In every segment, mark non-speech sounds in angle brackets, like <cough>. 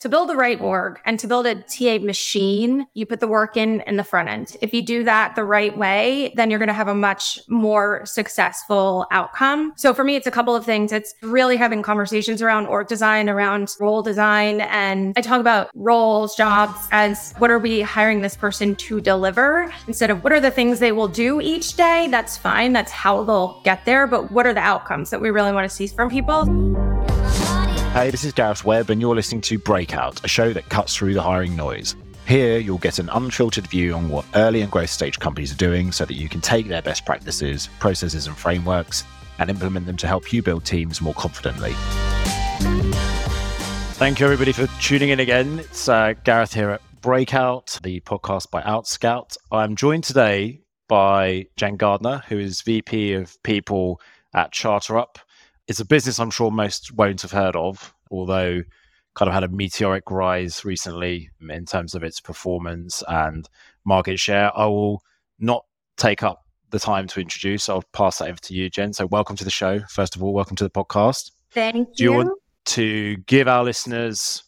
to build the right org and to build a TA machine, you put the work in in the front end. If you do that the right way, then you're going to have a much more successful outcome. So for me, it's a couple of things. It's really having conversations around org design, around role design. And I talk about roles, jobs as what are we hiring this person to deliver instead of what are the things they will do each day. That's fine. That's how they'll get there. But what are the outcomes that we really want to see from people? Hey, this is Gareth Webb, and you're listening to Breakout, a show that cuts through the hiring noise. Here, you'll get an unfiltered view on what early and growth stage companies are doing so that you can take their best practices, processes, and frameworks and implement them to help you build teams more confidently. Thank you, everybody, for tuning in again. It's uh, Gareth here at Breakout, the podcast by Outscout. I'm joined today by Jenn Gardner, who is VP of People at CharterUp. It's a business I'm sure most won't have heard of, although kind of had a meteoric rise recently in terms of its performance and market share. I will not take up the time to introduce. I'll pass that over to you, Jenn. So, welcome to the show. First of all, welcome to the podcast. Thank you. Do you want to give our listeners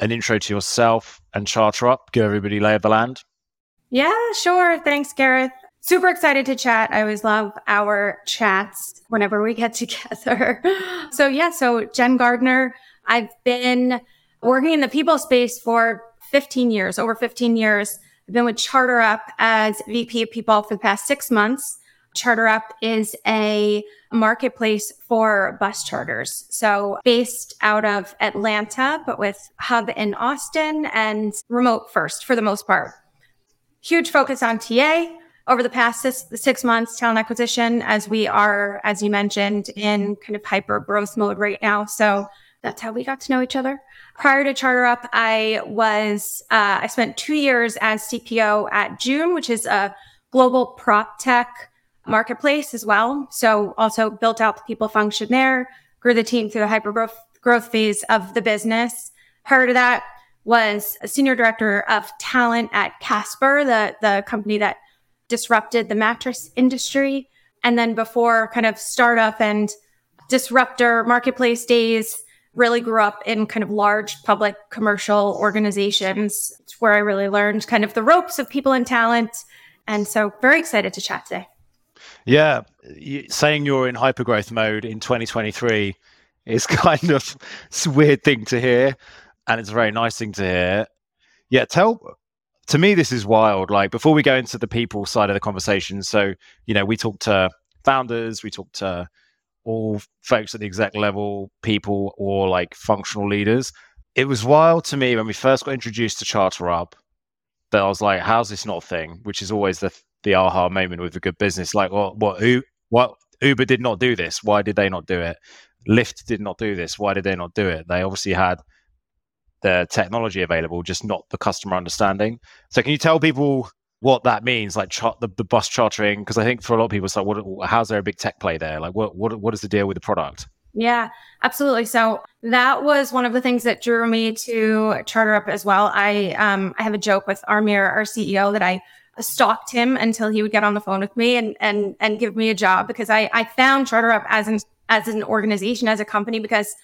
an intro to yourself and CharterUp? Give everybody lay of the land. Yeah, sure. Thanks, Gareth. Super excited to chat. I always love our chats whenever we get <laughs> together. so yeah, so Jenn Gardner, I've been working in the people space for 15 years, over 15 years. I've been with CharterUp as VP of people for the past six months. CharterUp is a marketplace for bus charters. So based out of Atlanta, but with hub in Austin and remote first for the most part. Huge focus on TA over the past six, six, months, talent acquisition, as we are, as you mentioned, in kind of hyper growth mode right now. So that's how we got to know each other. Prior to CharterUp, I was, uh, I spent two years as CPO at June, which is a global prop tech marketplace as well. So also built out the people function there, grew the team through the hyper growth, growth phase of the business. Prior to that was a senior director of talent at Casper, the, the company that disrupted the mattress industry. And then before kind of startup and disruptor marketplace days, really grew up in kind of large public commercial organizations. It's where I really learned kind of the ropes of people and talent. And so very excited to chat today. Yeah. saying you're in hypergrowth mode in 2023 is <laughs> kind of a weird thing to hear. And it's a very nice thing to hear. Yeah. Tell to me, this is wild. Like before we go into the people side of the conversation, so you know, we talk to founders, we talk to all folks at the exec level, people or like functional leaders. It was wild to me when we first got introduced to CharterUp that I was like, "How's this not a thing?" Which is always the the aha moment with a good business. Like, what what who what Uber did not do this? Why did they not do it? Lyft did not do this. Why did they not do it? They obviously had the technology available, just not the customer understanding. So, can you tell people what that means, like the, the bus chartering? Because I think for a lot of people, it's like, what, how's there a big tech play there? Like, what, what, what is the deal with the product? Yeah, absolutely. So that was one of the things that drew me to CharterUp as well. I um I have a joke with Armir, our CEO, that I stalked him until he would get on the phone with me and and and give me a job because I I found CharterUp as an as an organization as a company because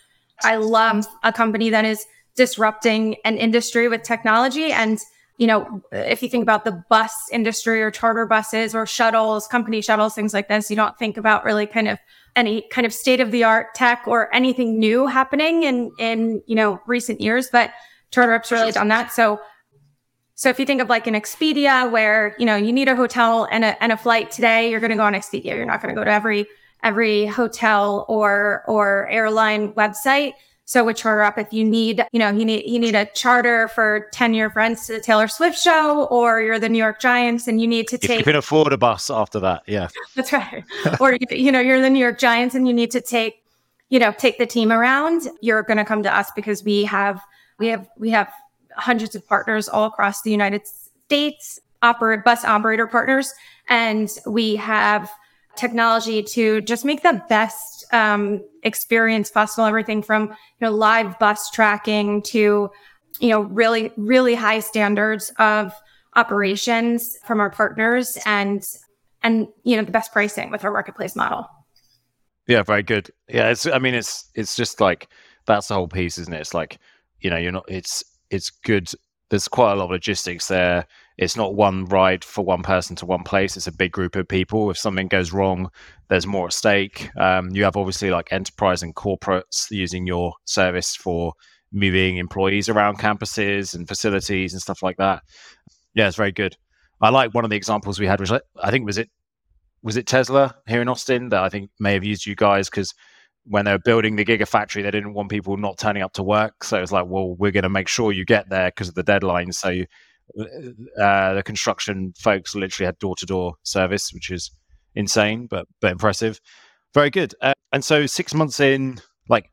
I love a company that is disrupting an industry with technology. And, you know, if you think about the bus industry or charter buses or shuttles, company shuttles, things like this, you don't think about really kind of any kind of state of the art tech or anything new happening in, in, you know, recent years. But CharterUp's really done that. So, so if you think of like an Expedia where, you know, you need a hotel and a, and a flight today, you're going to go on Expedia. You're not going to go to every, every hotel or, or airline website so with CharterUp, if you need, you know, you need you need a charter for 10 year friends to the Taylor Swift show, or you're the New York Giants and you need to take You can afford a bus after that, yeah. <laughs> That's right. or you know, you're the New York Giants and you need to take, you know, take the team around, you're gonna come to us because we have we have we have hundreds of partners all across the United States, operate bus operator partners, and we have technology to just make the best um, experience possible. Everything from you know live bus tracking to you know really really high standards of operations from our partners and and you know the best pricing with our marketplace model. Yeah, very good. Yeah, it's I mean it's it's just like that's the whole piece, isn't it? It's like you know, you're not. It's it's good. There's quite a lot of logistics there. It's not one ride for one person to one place. It's a big group of people. If something goes wrong, there's more at stake. Um, you have obviously like enterprise and corporates using your service for moving employees around campuses and facilities and stuff like that. Yeah, it's very good. I like one of the examples we had, which I, think was it was it Tesla here in Austin that I think may have used you guys because when they were building the gigafactory, they didn't want people not turning up to work. So it's like, well, we're going to make sure you get there because of the deadline. So you, uh, the construction folks literally had door to door service, which is insane, but but impressive. Very good. Uh, and so six months in, like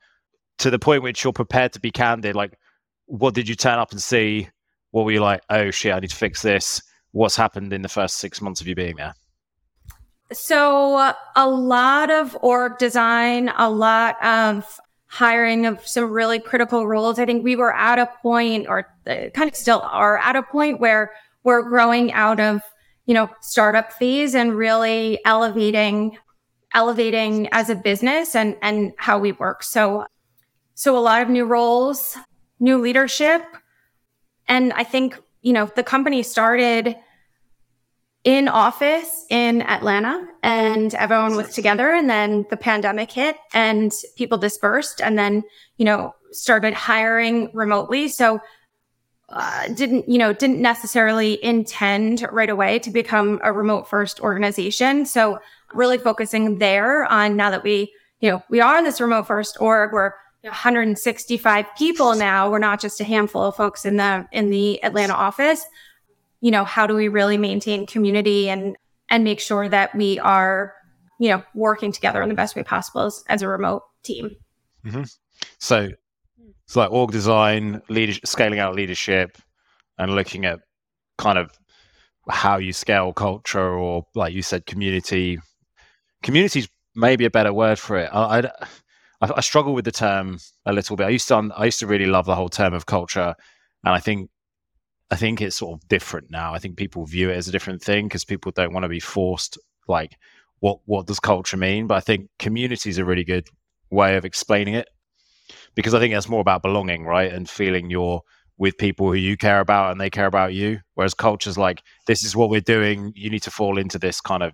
to the point which you're prepared to be candid, like what did you turn up and see? What were you like? Oh shit, I need to fix this. What's happened in the first six months of you being there? So a lot of org design, a lot of hiring of some really critical roles. I think we were at a point or uh, kind of still are at a point where we're growing out of, you know, startup phase and really elevating, elevating as a business and, and how we work. So, so a lot of new roles, new leadership. And I think, you know, the company started in office in Atlanta and everyone was together and then the pandemic hit and people dispersed and then, you know, started hiring remotely. So uh, didn't, you know, didn't necessarily intend right away to become a remote first organization. So really focusing there on now that we, you know, we are in this remote first org, we're 165 people now. We're not just a handful of folks in the in the Atlanta office you know, how do we really maintain community and and make sure that we are, you know, working together in the best way possible as, as a remote team. Mm-hmm. So it's like org design, leadership, scaling out leadership, and looking at kind of how you scale culture, or like you said, community. Communities maybe a better word for it. I, I, I struggle with the term a little bit. I used to I used to really love the whole term of culture, and I think I think it's sort of different now. I think people view it as a different thing because people don't want to be forced like what what does culture mean? But I think community is a really good way of explaining it because I think that's more about belonging, right? And feeling you're with people who you care about and they care about you. Whereas culture's like, this is what we're doing. You need to fall into this kind of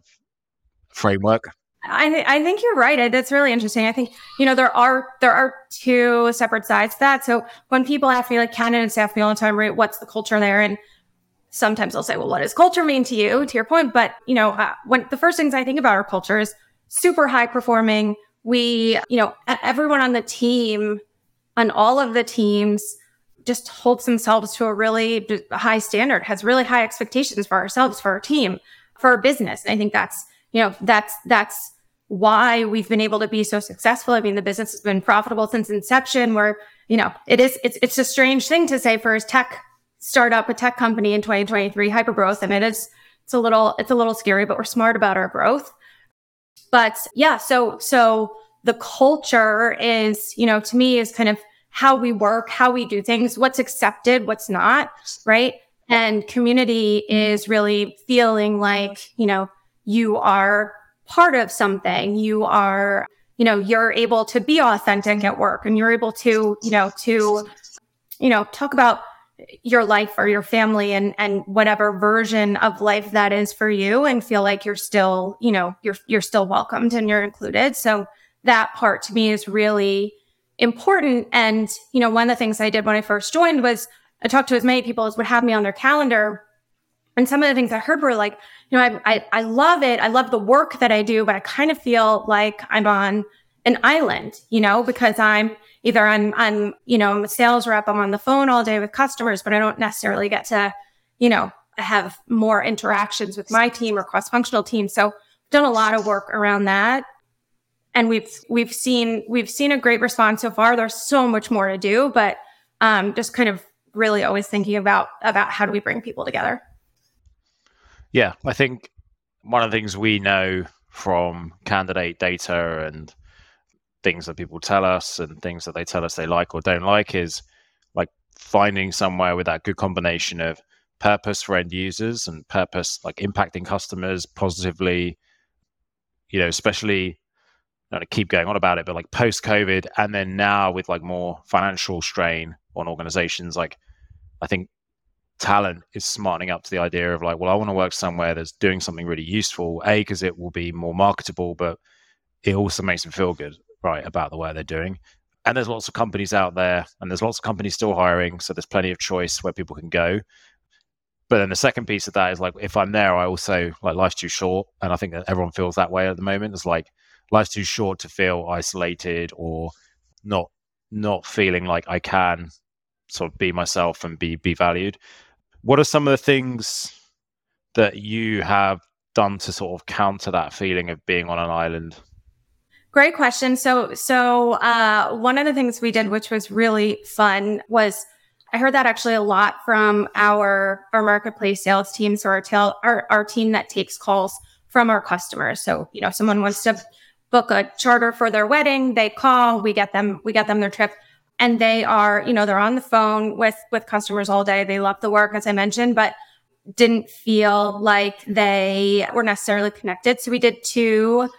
framework. I, th- I think you're right. That's really interesting. I think, you know, there are, there are two separate sides to that. So when people ask me, like candidates ask me all the time, right, what's the culture there? And sometimes they'll say, well, what does culture mean to you? To your point. But, you know, uh, when the first things I think about our culture is super high performing. We, you know, everyone on the team, on all of the teams, just holds themselves to a really high standard, has really high expectations for ourselves, for our team, for our business. And I think that's, you know, that's, that's, why we've been able to be so successful. I mean, the business has been profitable since inception where, you know, it is, it's, it's a strange thing to say for a tech startup, a tech company in 2023, hyper growth. I mean, it's, it's a little, it's a little scary, but we're smart about our growth. But yeah, so, so the culture is, you know, to me is kind of how we work, how we do things, what's accepted, what's not, right? And community is really feeling like, you know, you are part of something. You are, you know, you're able to be authentic at work and you're able to, you know, to, you know, talk about your life or your family and and whatever version of life that is for you and feel like you're still, you know, you're you're still welcomed and you're included. So that part to me is really important and, you know, one of the things I did when I first joined was I talked to as many people as would have me on their calendar and some of the things I heard were like, you know, I, I, I love it. I love the work that I do, but I kind of feel like I'm on an island, you know, because I'm either I'm, I'm, you know, I'm a sales rep. I'm on the phone all day with customers, but I don't necessarily get to, you know, have more interactions with my team or cross functional team. So done a lot of work around that. And we've, we've seen, we've seen a great response so far. There's so much more to do, but, um, just kind of really always thinking about, about how do we bring people together. Yeah, I think one of the things we know from candidate data and things that people tell us and things that they tell us they like or don't like is like finding somewhere with that good combination of purpose for end users and purpose like impacting customers positively you know especially not to keep going on about it, but like post COVID, and then now with like more financial strain on organizations, like I think talent is smartening up to the idea of like, well, I want to work somewhere that's doing something really useful. A, because it will be more marketable, but it also makes them feel good, right, about the work they're doing. And there's lots of companies out there, and there's lots of companies still hiring, so there's plenty of choice where people can go. But then the second piece of that is like, if I'm there, I also like life's too short, and I think that everyone feels that way at the moment. It's like life's too short to feel isolated or not not feeling like I can sort of be myself and be be valued. What are some of the things that you have done to sort of counter that feeling of being on an island? Great question. So, so uh, one of the things we did, which was really fun, was I heard that actually a lot from our our marketplace sales team. So our tail, our, our team that takes calls from our customers. So you know, someone wants to book a charter for their wedding, they call, we get them, we get them their trip and they are, you know, they're on the phone with with customers all day. They love the work as I mentioned, but didn't feel like they were necessarily connected. So we did two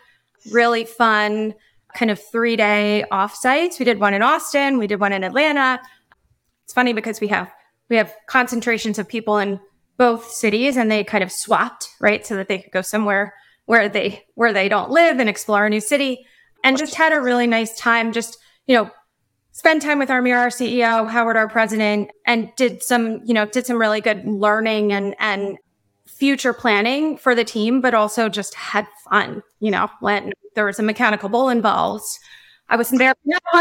really fun kind of 3-day offsites. We did one in Austin, we did one in Atlanta. It's funny because we have we have concentrations of people in both cities and they kind of swapped, right? So that they could go somewhere where they where they don't live and explore a new city and just had a really nice time just you know spend time with Amir, our CEO, Howard, our president, and did some, you know, did some really good learning and and future planning for the team, but also just had fun. You know, when there was a mechanical bull involved, I was embarrassed. <laughs>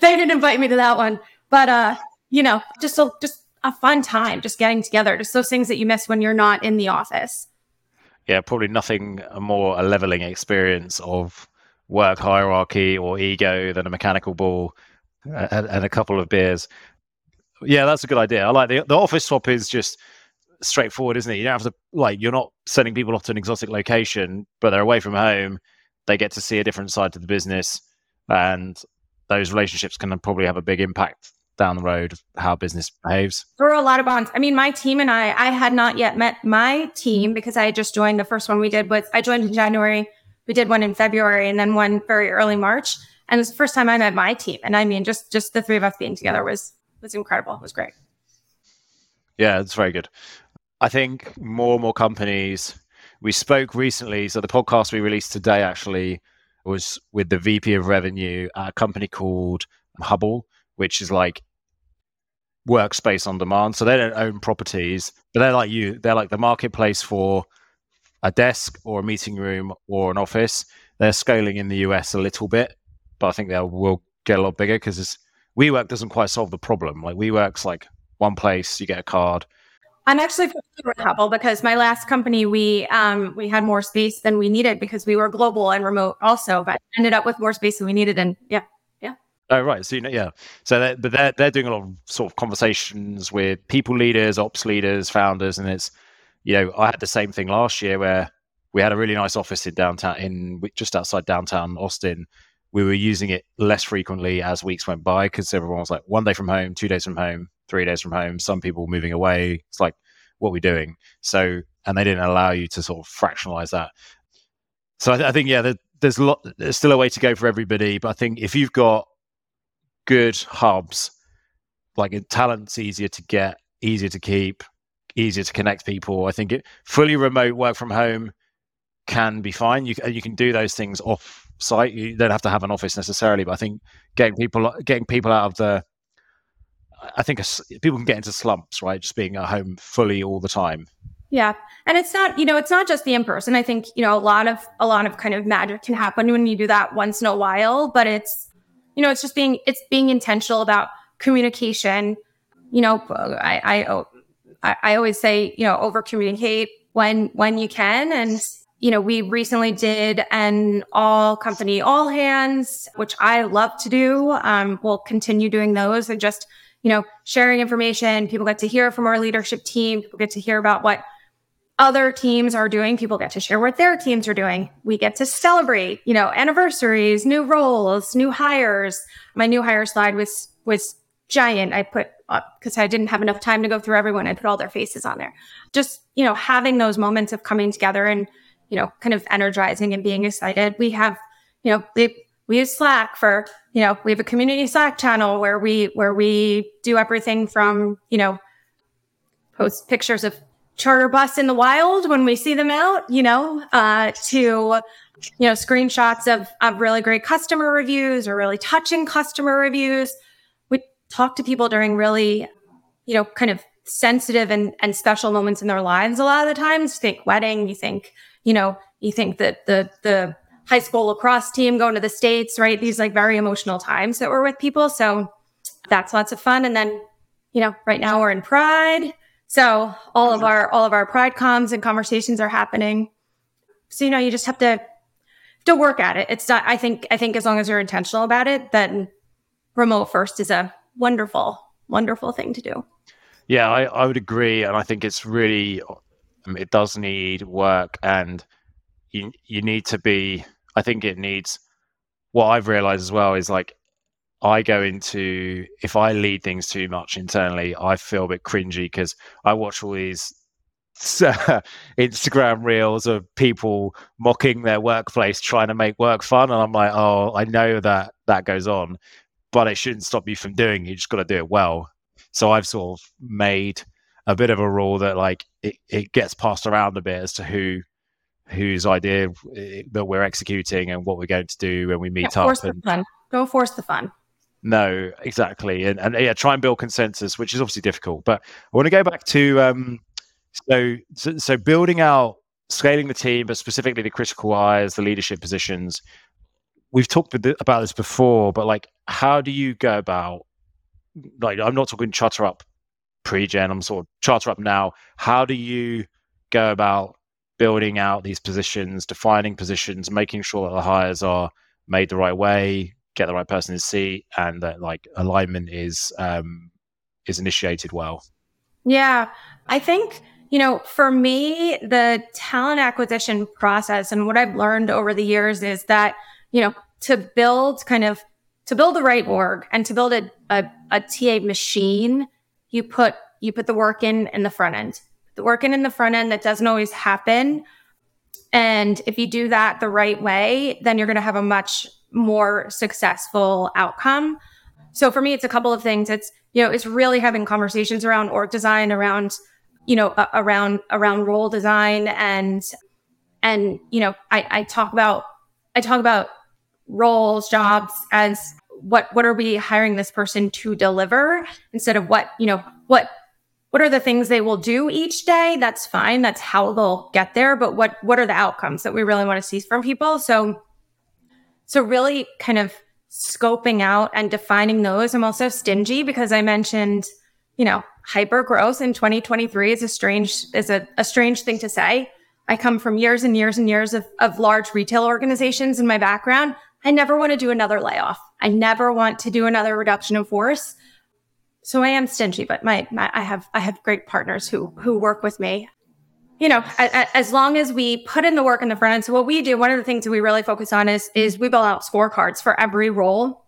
they didn't invite me to that one, but uh, you know, just a just a fun time, just getting together, just those things that you miss when you're not in the office. Yeah, probably nothing more a leveling experience of work hierarchy or ego than a mechanical bull and, and, a couple of beers. Yeah, that's a good idea. I like the the office swap is just straightforward, isn't it? You don't have to like you're not sending people off to an exotic location, but they're away from home. They get to see a different side to the business, and those relationships can probably have a big impact down the road of how business behaves. There were a lot of bonds. I mean, my team and I, I had not yet met my team because I had just joined. The first one we did was I joined in January. We did one in February and then one very early March. And it's the first time I met my team. And I mean, just just the three of us being together was was incredible. It was great. Yeah, it's very good. I think more and more companies. We spoke recently, so the podcast we released today actually was with the VP of Revenue at a company called Hubble, which is like workspace on demand. So they don't own properties, but they're like you. They're like the marketplace for a desk or a meeting room or an office. They're scaling in the US a little bit, but I think they will get a lot bigger because WeWork doesn't quite solve the problem. Like WeWork's like one place, you get a card. I'm actually with Hubble because my last company we um we had more space than we needed because we were global and remote also, but ended up with more space than we needed and yeah. Yeah. Oh right, so you know, yeah, so they're, but they're they're doing a lot of sort of conversations with people leaders, ops leaders, founders, and it's you know I had the same thing last year where we had a really nice office in downtown in just outside downtown Austin, we were using it less frequently as weeks went by because everyone was like one day from home, two days from home, three days from home. Some people moving away. It's like, what are we doing? So, and they didn't allow you to sort of fractionalize that. So I, th- I think yeah, there, there's a lot. There's still a way to go for everybody, but I think if you've got good hubs, like talent's easier to get, easier to keep, easier to connect people. I think it fully remote work from home can be fine. You you can do those things off site. You don't have to have an office necessarily, but I think getting people getting people out of the I think people can get into slumps, right? Just being at home fully all the time. Yeah. And it's not, you know, it's not just the in person. I think, you know, a lot of, a lot of kind of magic can happen when you do that once in a while, but it's, you know, it's just being, it's being intentional about communication. You know, I, I, I always say, you know, over communicate when, when you can. And, you know, we recently did an all company all hands, which I love to do. Um, we'll continue doing those and just, you know, sharing information. People get to hear from our leadership team. People get to hear about what other teams are doing. People get to share what their teams are doing. We get to celebrate, you know, anniversaries, new roles, new hires. My new hire slide was, was giant. I put up because I didn't have enough time to go through everyone. I put all their faces on there. Just, you know, having those moments of coming together and, you know, kind of energizing and being excited. We have, you know, they, we use Slack for, you know, we have a community Slack channel where we, where we do everything from, you know, post pictures of charter bus in the wild when we see them out, you know, uh, to, you know, screenshots of, of really great customer reviews or really touching customer reviews. We talk to people during really, you know, kind of sensitive and, and special moments in their lives a lot of the times. You think wedding, you think, you know, you think that the, the high school lacrosse team going to the States, right? These like very emotional times that we're with people. So that's lots of fun. And then, you know, right now we're in Pride. So all of our all of our pride comms and conversations are happening. So you know, you just have to to work at it. It's not. I think. I think as long as you're intentional about it, then remote first is a wonderful, wonderful thing to do. Yeah, I, I would agree, and I think it's really Um, it does need work, and you you need to be. I think it needs. What I've realized as well is like I go into if I lead things too much internally, I feel a bit cringy because I watch all these <laughs> Instagram reels of people mocking their workplace, trying to make work fun, and I'm like, oh, I know that that goes on, but it shouldn't stop you from doing. It. You just got to do it well. So I've sort of made a bit of a rule that like it, it gets passed around a bit as to who whose idea eh, that we're executing and what we're going to do when we meet yeah, up. And, fun. Go force the fun. No, exactly, and and yeah, try and build consensus, which is obviously difficult. But I want to go back to um, so, so so building out, scaling the team, but specifically the critical hires, the leadership positions. We've talked about this before, but like, how do you go about? Like, I'm not talking CharterUp pre-Jenn. I'm sort of CharterUp now. How do you go about building out these positions, defining positions, making sure that the hires are made the right way, get the right person in seat and that like alignment is um is initiated well yeah i think you know for me the talent acquisition process and what i've learned over the years is that you know to build kind of to build the right org and to build a, a, a ta machine you put you put the work in in the front end the work in in the front end that doesn't always happen and if you do that the right way then you're going to have a much more successful outcome. So for me, it's a couple of things. It's, you know, it's really having conversations around org design, around, you know, uh, around, around role design and, and, you know, I, I talk about, I talk about roles, jobs as what, what are we hiring this person to deliver instead of what, you know, what, what are the things they will do each day? That's fine. That's how they'll get there. But what, what are the outcomes that we really want to see from people? So, so really kind of scoping out and defining those. I'm also stingy because I mentioned, you know, hyper growth in 2023 is a strange is a, a strange thing to say. I come from years and years and years of, of large retail organizations in my background. I never want to do another layoff. I never want to do another reduction in force. So I am stingy, but my, my I have I have great partners who who work with me you know, as long as we put in the work in the front end. So what we do, one of the things that we really focus on is is we build out scorecards for every role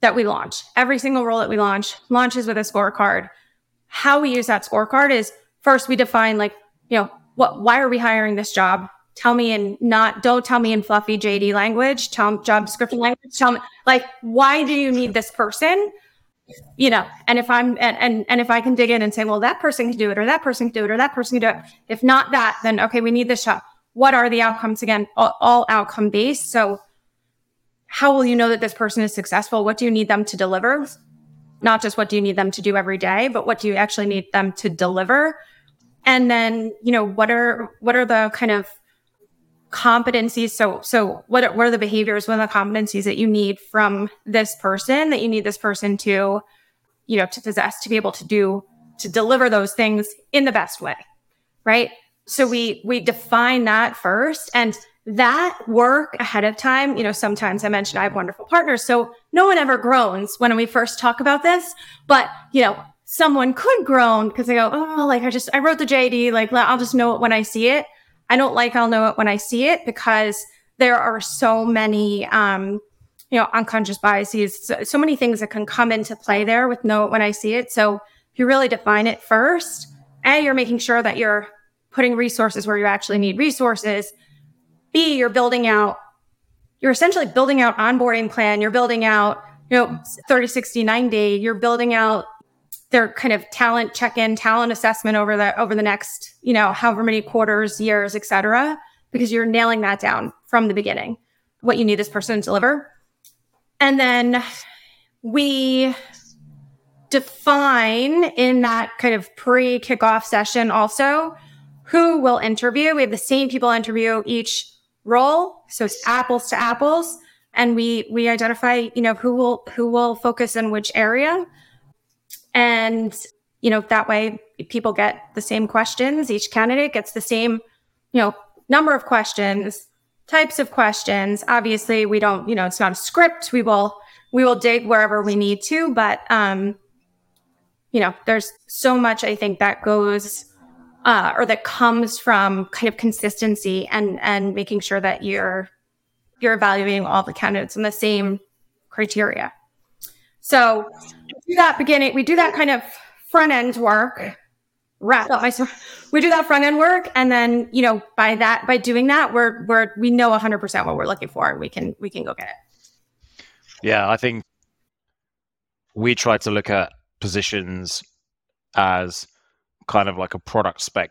that we launch. Every single role that we launch launches with a scorecard. How we use that scorecard is first we define like, you know, what why are we hiring this job? Tell me in not don't tell me in fluffy JD language, tell job description language. Tell me like why do you need this person? you know, and if I'm and, and and if I can dig in and say, well, that person can do it, or that person can do it, or that person can do it. If not that, then okay, we need this shot. What are the outcomes again? All, all outcome based. So how will you know that this person is successful? What do you need them to deliver? Not just what do you need them to do every day, but what do you actually need them to deliver? And then, you know, what are what are the kind of competencies. So so what are, what are the behaviors what are the competencies that you need from this person that you need this person to you know to possess to be able to do to deliver those things in the best way right? So we we define that first and that work ahead of time you know sometimes i mentioned i have wonderful partners so no one ever groans when we first talk about this but you know someone could groan because they go oh like i just i wrote the jd like i'll just know it when i see it I don't like I'll know it when I see it because there are so many um, you know unconscious biases so, so, many things that can come into play there with know it when I see it. So if you really define it first, A, you're making sure that you're putting resources where you actually need resources. B, you're building out you're essentially building out onboarding plan. You're building out, you know, 30, 60, 90. You're building out their kind of talent check-in, talent assessment over the over the next, you know, however many quarters, years, et cetera, because you're nailing that down from the beginning, what you need this person to deliver. And then we define in that kind of pre kickoff session also who will interview. We have the same people interview each role. So it's apples to apples. And we, we identify, you know, who will, who will focus in which area. And, you know, that way people get the same questions. Each candidate gets the same, you know, number of questions, types of questions. Obviously we don't, you know, it's not a script. We will, we will dig wherever we need to, but, um, you know, there's so much I think that goes uh, or that comes from kind of consistency and and making sure that you're you're evaluating all the candidates in the same criteria. So do that beginning, we do that kind of front end work. Wrap up my we do that front end work, and then you know by that by doing that we're we're we know 100 percent what we're looking for, and we can we can go get it. Yeah, I think we try to look at positions as kind of like a product spec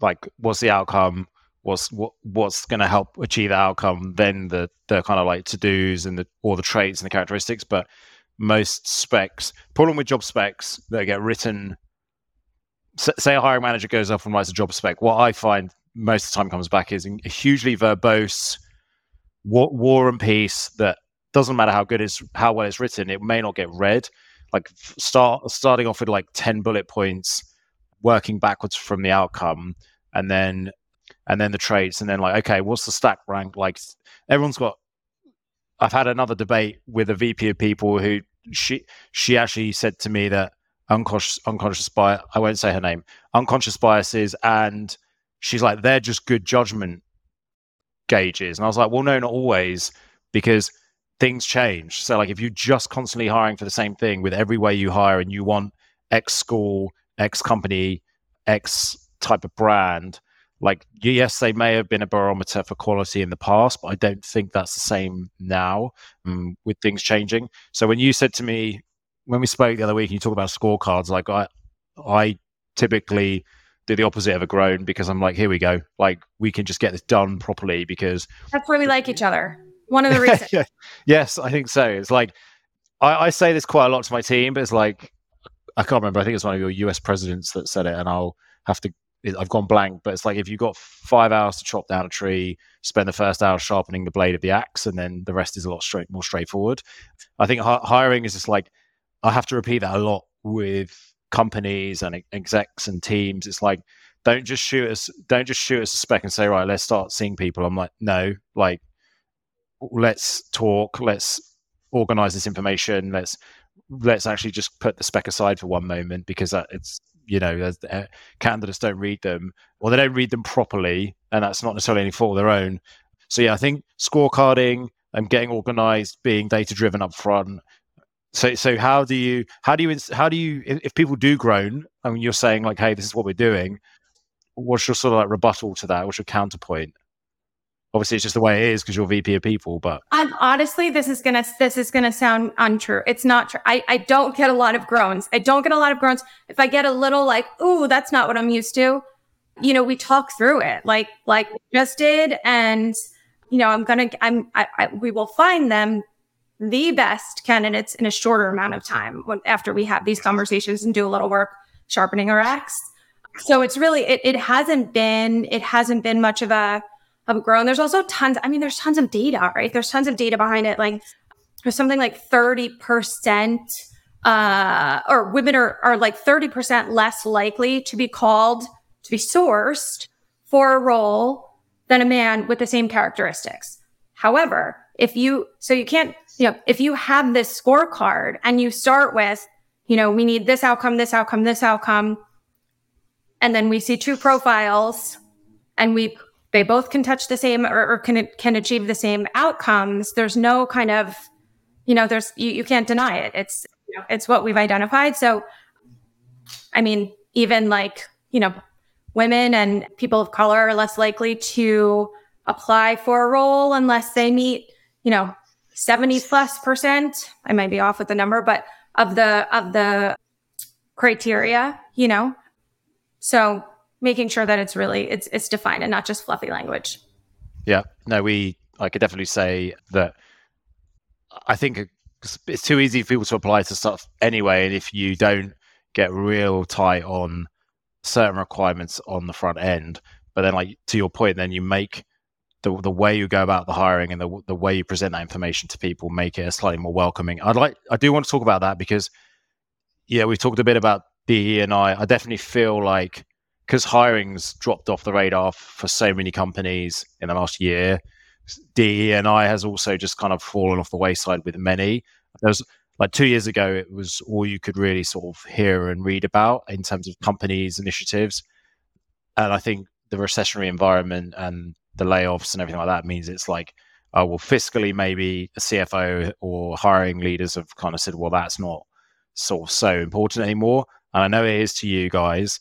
like what's the outcome what's what, what's going to help achieve the outcome then the the kind of like to do's and the all the traits and the characteristics but most specs problem with job specs that get written say a hiring manager goes off and writes a job spec what i find most of the time comes back is a hugely verbose war, war and peace that doesn't matter how good is how well it's written it may not get read. Like start starting off with like 10 bullet points working backwards from the outcome and then and then the traits and then like okay what's the stack rank? Like everyone's got i've had another debate with a vp of people who she she actually said to me that unconscious unconscious bias i won't say her name unconscious biases and she's like they're just good judgment gauges and i was like well no not always because things change. So, like, if you're just constantly hiring for the same thing with every way you hire and you want X school, X company, X type of brand, like, yes, they may have been a barometer for quality in the past, but I don't think that's the same now um, with things changing. So, when you said to me, when we spoke the other week, and you talk about scorecards, like, I, I typically do the opposite of a groan because I'm like, here we go. Like, we can just get this done properly because that's where we like each other. One of the <laughs> reasons. yeah. Yes, I think so. It's like I, I, say this quite a lot to my team, but it's like I can't remember. I think it's one of your US presidents that said it, and I'll have to. I've gone blank, but it's like if you've got five hours to chop down a tree, spend the first hour sharpening the blade of the axe, and then the rest is a lot straight, more straightforward. I think hi- hiring is just like I have to repeat that a lot with companies and execs and teams. It's like don't just shoot us, don't just shoot us a spec and say right, let's start seeing people. I'm like no, like let's talk, let's organize this information, let's let's actually just put the spec aside for one moment because that it's you know uh, candidates don't read them or they don't read them properly and that's not necessarily any fault of their own. So yeah i think scorecarding and getting organized being data driven up front. So so how do you how do you how do you if, if people do groan I mean you're saying like hey this is what we're doing what's your sort of like rebuttal to that? What's your counterpoint obviously it's just the way it is because you're VP of people. But I'm, honestly, this is gonna this is gonna sound untrue. It's not true. I I don't get a lot of groans. I don't get a lot of groans. If I get a little like, ooh, that's not what I'm used to. You know, we talk through it like like just did, and you know, I'm gonna I'm I, I, we will find them the best candidates in a shorter amount of time when, after we have these conversations and do a little work sharpening our axe. So it's really it, it hasn't been it hasn't been much of a have grown. There's also tons, I mean, there's tons of data, right? There's tons of data behind it. Like there's something like 30%, uh, or women are, are like 30% less likely to be called, to be sourced for a role than a man with the same characteristics. However, if you, so you can't, you know, if you have this scorecard and you start with, you know, we need this outcome, this outcome, this outcome, and then we see two profiles and we they both can touch the same or, or can can achieve the same outcomes there's no kind of you know there's you, you can't deny it it's it's what we've identified so i mean even like you know women and people of color are less likely to apply for a role unless they meet you know, 70 plus percent. I might be off with the number, but of the, of the criteria, you know? So making sure that it's really, it's, it's defined and not just fluffy language. Yeah. No, we, I could definitely say that I think it's too easy for people to apply to stuff anyway. And if you don't get real tight on certain requirements on the front end, but then like to your point, then you make the the way you go about the hiring and the the way you present that information to people make it slightly more welcoming. I'd like I do want to talk about that because yeah, we've talked a bit about DE and I. I definitely feel like because hiring's dropped off the radar for so many companies in the last year, DE and I has also just kind of fallen off the wayside with many. There was like two years ago, it was all you could really sort of hear and read about in terms of companies initiatives, and I think the recessionary environment and the layoffs and everything like that means it's like, oh, well, fiscally, maybe a CFO or hiring leaders have kind of said, well, that's not sort of so important anymore. And I know it is to you guys.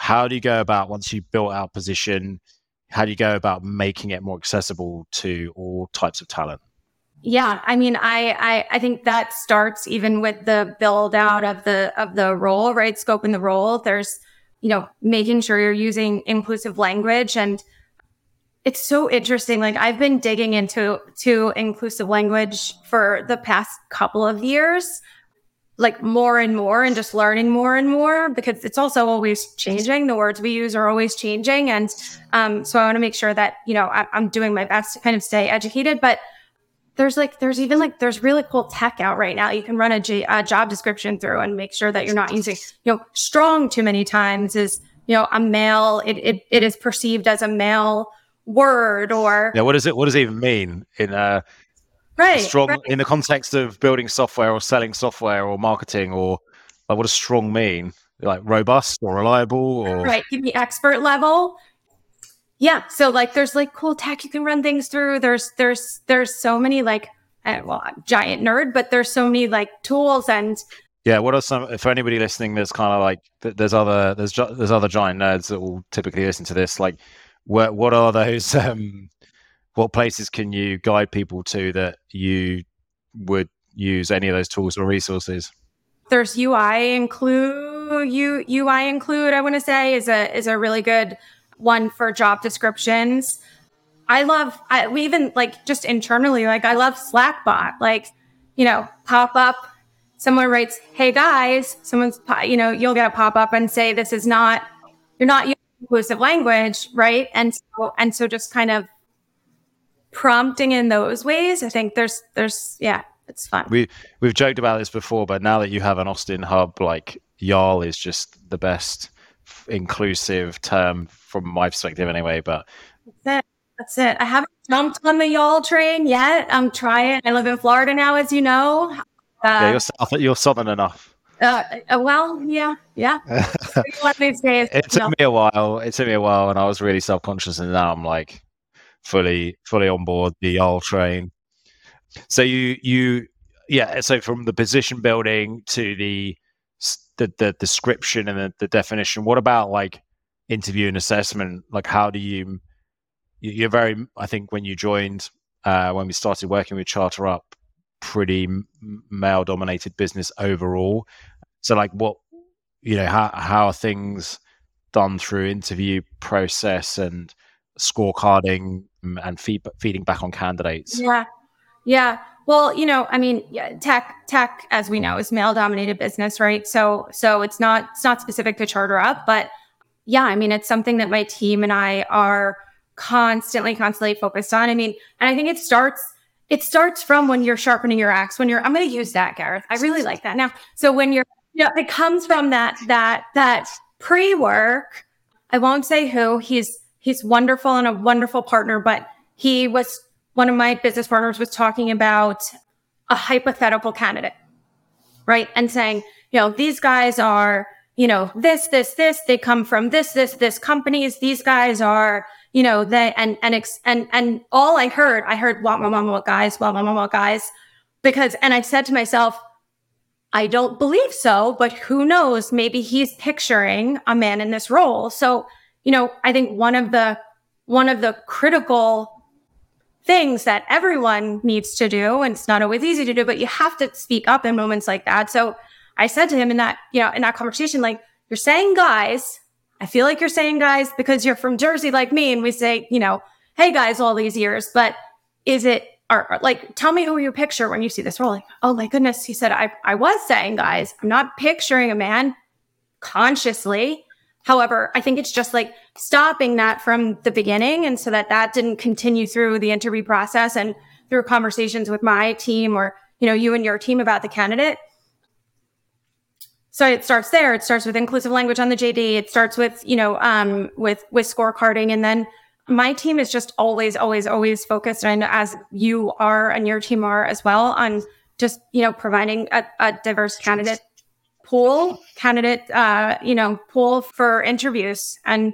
How do you go about once you've built out position? How do you go about making it more accessible to all types of talent? Yeah, I mean, I, I I think that starts even with the build out of the of the role, right? Scope in the role. There's, you know, making sure you're using inclusive language and it's so interesting. Like I've been digging into to inclusive language for the past couple of years, like more and more and just learning more and more because it's also always changing. The words we use are always changing. And um, so I want to make sure that, you know, I, I'm doing my best to kind of stay educated. But there's like, there's even like, there's really cool tech out right now. You can run a, G, a job description through and make sure that you're not using, you know, strong too many times is, you know, a male, it, it, it is perceived as a male word or yeah what does it what does it even mean in uh right strong right. in the context of building software or selling software or marketing or like what does strong mean? Like robust or reliable or right give me expert level. Yeah so like there's like cool tech you can run things through. There's there's there's so many like uh, well I'm giant nerd but there's so many like tools and yeah what are some for anybody listening there's kind of like there's other there's there's other giant nerds that will typically listen to this like what what are those <laughs> um, what places can you guide people to that you would use any of those tools or resources there's Uinclude you Uinclude i want to say is a is a really good one for job descriptions i love I, we even like just internally like i love slackbot like you know pop up someone writes hey guys someone's you know you'll get a pop up and say this is not you're not using inclusive language, right? And so and so just kind of prompting in those ways, I think there's there's yeah, it's fun. We we've joked about this before, but now that you have an Austin hub, like YARL is just the best inclusive term from my perspective anyway. But that's it. That's it. I haven't jumped on the y'all train yet. I'm trying. I live in Florida now, as you know. Uh, yeah, you're, you're southern enough. Uh, uh, well, yeah, yeah. <laughs> One these days. It took me a while. It took me a while, and I was really self conscious, and now I'm like fully, fully on board the old train. So you, you, yeah. So from the position building to the the, the description and the, the definition. What about like interview and assessment? Like, how do you? You're very. I think when you joined, uh, when we started working with CharterUp, pretty male dominated business overall. So, like, what you know, how how are things done through interview process and scorecarding mm, and feed, feeding back on candidates? Yeah, yeah. Well, you know, I mean, tech tech, as we know, is male dominated business, right? So so it's not it's not specific to CharterUp, but yeah, I mean, it's something that my team and I are constantly constantly focused on. I mean, and I think it starts it starts from when you're sharpening your axe when you're i'm going to use that gareth i really like that now so when you're yeah, it comes from that that that pre-work. I won't say who. He's he's wonderful and a wonderful partner, but he was one of my business partners was talking about a hypothetical candidate, right? And saying, you know, these guys are, you know, this, this, this, they come from this, this, this companies. These guys are, you know, they, and, and, ex, and, and all I heard, I heard, what, my, what, what, guys, what, my, what, what, guys, because, and I said to myself, I don't believe so, but who knows? Maybe he's picturing a man in this role. So, you know, I think one of the, one of the critical things that everyone needs to do. And it's not always easy to do, but you have to speak up in moments like that. So I said to him in that, you know, in that conversation, like, you're saying guys, I feel like you're saying guys because you're from Jersey like me. And we say, you know, hey guys, all these years, but is it or, like tell me who you picture when you see this role like oh my goodness he said i i was saying guys i'm not picturing a man consciously however i think it's just like stopping that from the beginning and so that that didn't continue through the interview process and through conversations with my team or you know you and your team about the candidate. So it starts there. It starts with inclusive language on the jd it starts with you know um with with scorecarding and then my team is just always, always, always focused, and as you are and your team are as well, on just you know providing a, a diverse candidate pool, candidate uh, you know pool for interviews, and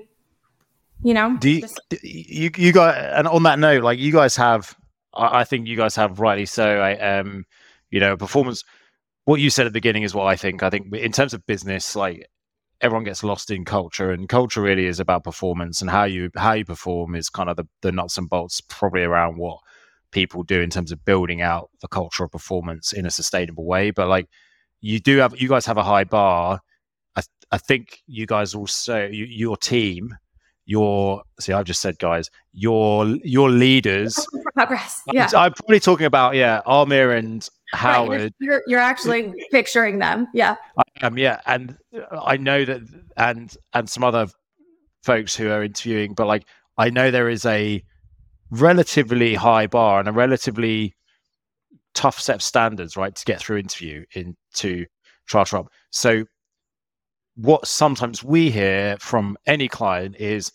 you know. Do you, just- you you got and on that note, like you guys have, I think you guys have rightly so. I um, you know, performance. What you said at the beginning is what I think. I think in terms of business, like everyone gets lost in culture and culture really is about performance and how you how you perform is kind of the, the nuts and bolts probably around what people do in terms of building out the culture of performance in a sustainable way but like you do have you guys have a high bar. I, I think you guys also you, your team your see i've just said guys your your leaders. Progress. Yeah. i'm probably talking about yeah amir and howard. right, you're, you're actually picturing them. Yeah. I um yeah. And i know that and and some other folks who are interviewing but like i know there is a relatively high bar and a relatively tough set of standards right to get through interview into trial so what sometimes we hear from any client is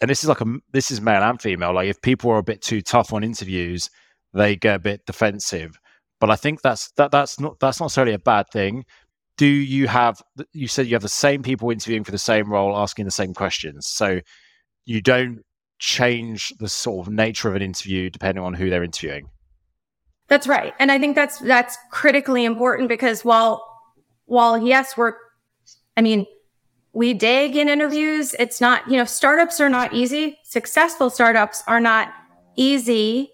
and this is like a this is male and female like if people are a bit too tough on interviews they get a bit defensive. But i think that's that that's not that's not necessarily a bad thing. Do you have you said you have the same people interviewing for the same role asking the same questions. So you don't change the sort of nature of an interview depending on who they're interviewing that's right and i think that's that's critically important because while while yes we're I mean, we dig in interviews. It's not, you know, startups are not easy. Successful startups are not easy.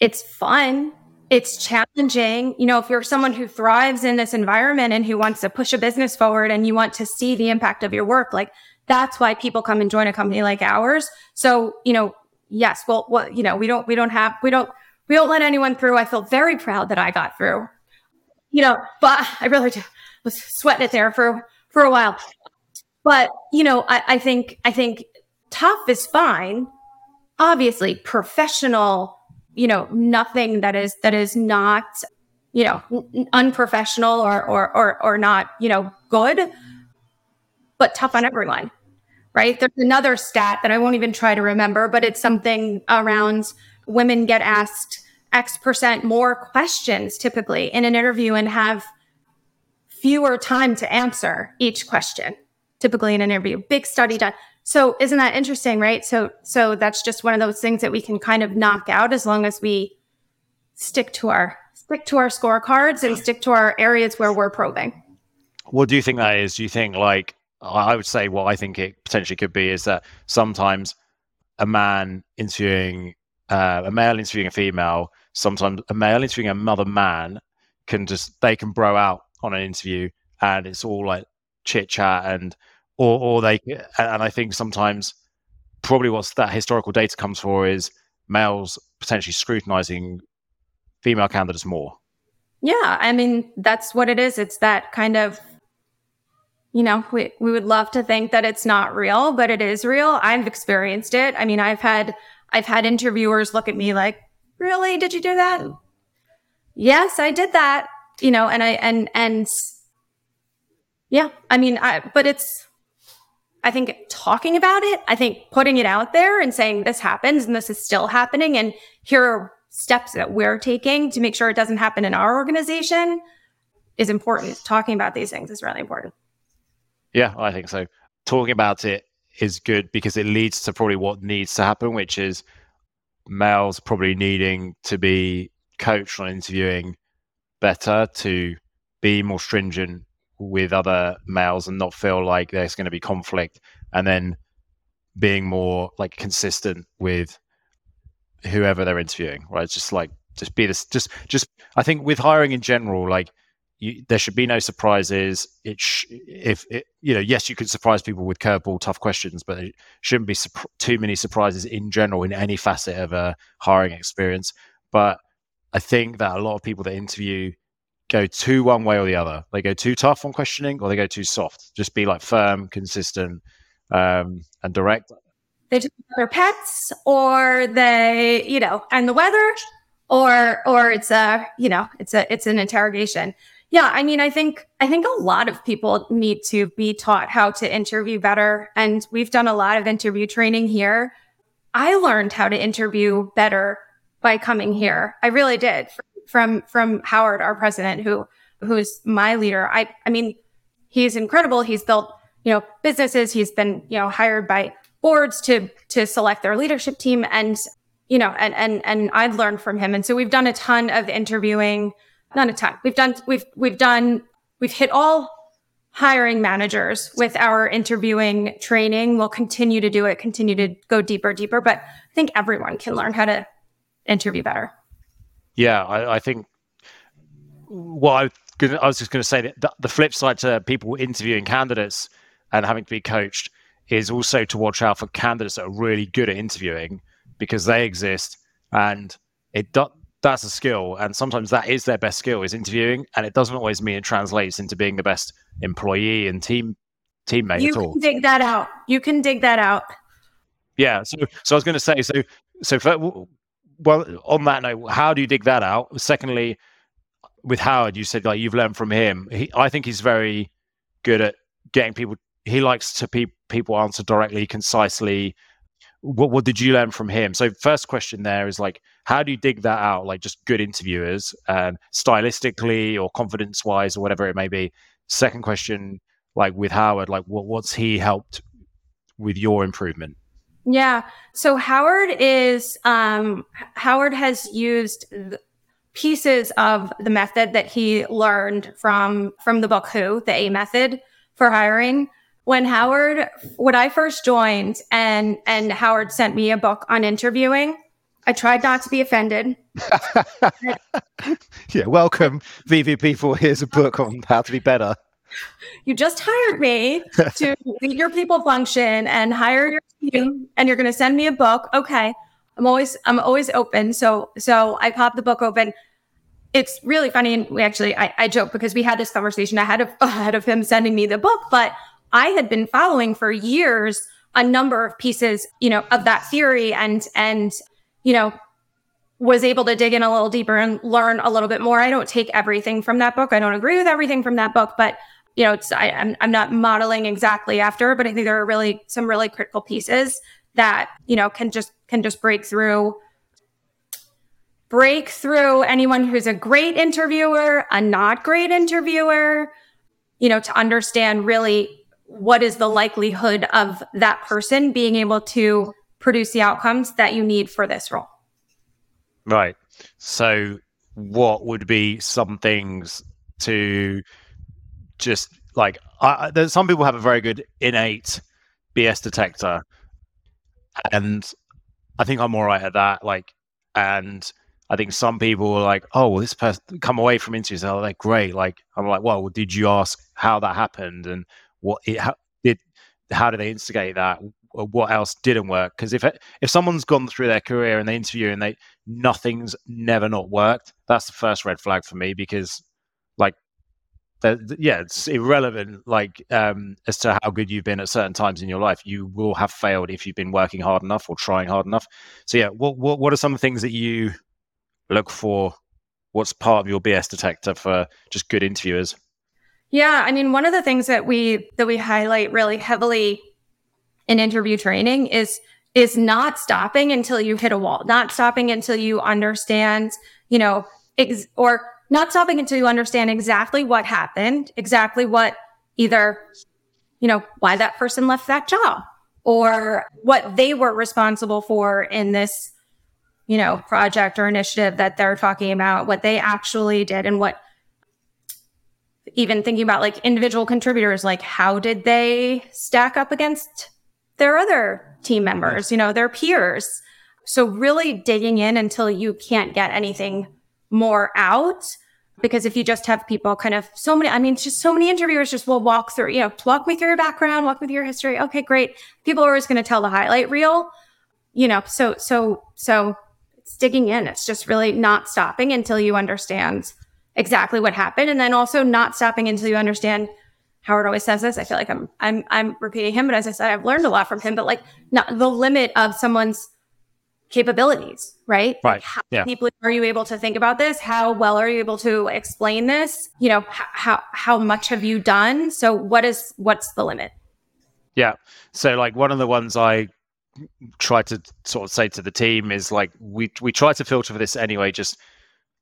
It's fun. It's challenging. You know, if you're someone who thrives in this environment and who wants to push a business forward and you want to see the impact of your work, like that's why people come and join a company like ours. So, you know, yes, well, what, you know, we don't, we don't have, we don't, we don't let anyone through. I feel very proud that I got through, you know, but I really was sweating it there for for a while. But you know, I, I think I think tough is fine. Obviously, professional. You know, nothing that is that is not you know unprofessional or or or or not you know good, but tough on everyone. Right? There's another stat that I won't even try to remember, but it's something around women get asked X percent more questions typically in an interview and have fewer time to answer each question, typically in an interview. Big study done. So isn't that interesting, right? So so that's just one of those things that we can kind of knock out as long as we stick to our stick to our scorecards and stick to our areas where we're probing. What do you think that is? Do you think like I would say what I think it potentially could be is that sometimes a man interviewing uh, a male interviewing a female, sometimes a male interviewing another man can just they can bro out on an interview and it's all like chit chat and or or they and I think sometimes probably what that historical data comes for is males potentially scrutinizing female candidates more. Yeah, I mean that's what it is. It's that kind of you know, we we would love to think that it's not real, but it is real. I've experienced it. I mean, I've had I've had interviewers look at me like, "Really? Did you do that?" Yes, I did that you know, and I, and, and yeah, I mean, I, but it's, I think talking about it, I think putting it out there and saying this happens and this is still happening and here are steps that we're taking to make sure it doesn't happen in our organization is important. Talking about these things is really important. Yeah, I think so. Talking about it is good because it leads to probably what needs to happen, which is males probably needing to be coached on interviewing better to be more stringent with other males and not feel like there's going to be conflict and then being more like consistent with whoever they're interviewing, right? Just like just be this just just I think with hiring in general, like you, there should be no surprises. It sh- if it, you know, yes, you can surprise people with curveball, tough questions, but it shouldn't be su- too many surprises in general in any facet of a hiring experience. But I think that a lot of people that interview go too one way or the other. They go too tough on questioning, or they go too soft. Just be like firm, consistent, um, and direct. They just their pets, or they, you know, and the weather, or or it's a, you know, it's a it's an interrogation. Yeah, I mean, I think I think a lot of people need to be taught how to interview better, and we've done a lot of interview training here. I learned how to interview better by coming here. I really did from from Howard, our president, who who's my leader. I I mean, he's incredible. He's built you know businesses. He's been you know hired by boards to to select their leadership team, and you know, and and and I've learned from him. And so we've done a ton of interviewing not a ton. We've done we've we've done we've hit all hiring managers with our interviewing training. We'll continue to do it, continue to go deeper, deeper. But I think everyone can learn how to interview better. Yeah, I, I think. Well, I, I was just going to say that the, flip side to people interviewing candidates and having to be coached is also to watch out for candidates that are really good at interviewing because they exist and it do, that's a skill and sometimes that is their best skill is interviewing and it doesn't always mean it translates into being the best employee and team teammate you at all. can dig that out. You can dig that out. Yeah so so i was going to say so so for, well on that note how do you dig that out? Secondly with howard you said like you've learned from him. He, i think he's very good at getting people he likes to pe- people answer directly concisely what what did you learn from him? So first question there is like, how do you dig that out? Like just good interviewers, and stylistically or confidence wise or whatever it may be. Second question, like with Howard, like what what's he helped with your improvement? Yeah. So Howard is um, Howard has used pieces of the method that he learned from from the book Who, the A method for hiring when Howard, when I first joined and, and Howard sent me a book on interviewing, I tried not to be offended. <laughs> yeah, welcome, VV4. Here's a book on how to be better. You just hired me <laughs> to lead your people function and hire your team, and you're going to send me a book. Okay, I'm always I'm always open. So so I popped the book open. It's really funny, and we actually I, I joke because we had this conversation ahead of <laughs> ahead of him sending me the book, but I had been following for years a number of pieces, you know, of that theory and, and, you know, was able to dig in a little deeper and learn a little bit more. I don't take everything from that book. I don't agree with everything from that book, but you know, it's, I, am I'm, I'm not modeling exactly after, but I think there are really some really critical pieces that, you know, can just, can just break through break through anyone who's a great interviewer, a not great interviewer, you know, to understand really what is the likelihood of that person being able to produce the outcomes that you need for this role? Right. So, what would be some things to just like? I, some people have a very good innate BS detector, and I think I'm all right at that. Like, and I think some people are like, "Oh, well, this person come away from interviews, they're great." Like, I'm like, "Well, did you ask how that happened and what it how, did how do they instigate that? What else didn't work? Because if if someone's gone through their career and they interview and they nothing's never not worked that's the first red flag for me because like yeah it's irrelevant like um as to how good you've been at certain times in your life. You will have failed if you've been working hard enough or trying hard enough. So yeah what what, what are some things that you look for? What's part of your bs detector for just good interviewers yeah, I mean, one of the things that we that we highlight really heavily in interview training is is not stopping until you hit a wall, not stopping until you understand, you know, ex- or not stopping until you understand exactly what happened, exactly what either, you know, why that person left that job or what they were responsible for in this, you know, project or initiative that they're talking about, what they actually did and what even thinking about like individual contributors, like how did they stack up against their other team members, you know, their peers? So really digging in until you can't get anything more out. Because if you just have people kind of so many, I mean, just so many interviewers just will walk through, you know, walk me through your background, walk me through your history. Okay, great. People are always going to tell the highlight reel, you know, so, so, so it's digging in. It's just really not stopping until you understand exactly what happened. And then also not stopping until you understand Howard always says this. I feel like I'm I'm I'm repeating him, but as I said, I've learned a lot from him. But like, not the limit of someone's capabilities, right? Right. Like how yeah. deeply are you able to think about this? How well are you able to explain this? You know, how how much have you done? So what is what's the limit? Yeah. So like one of the ones I try to sort of say to the team is like we we try to filter for this anyway, just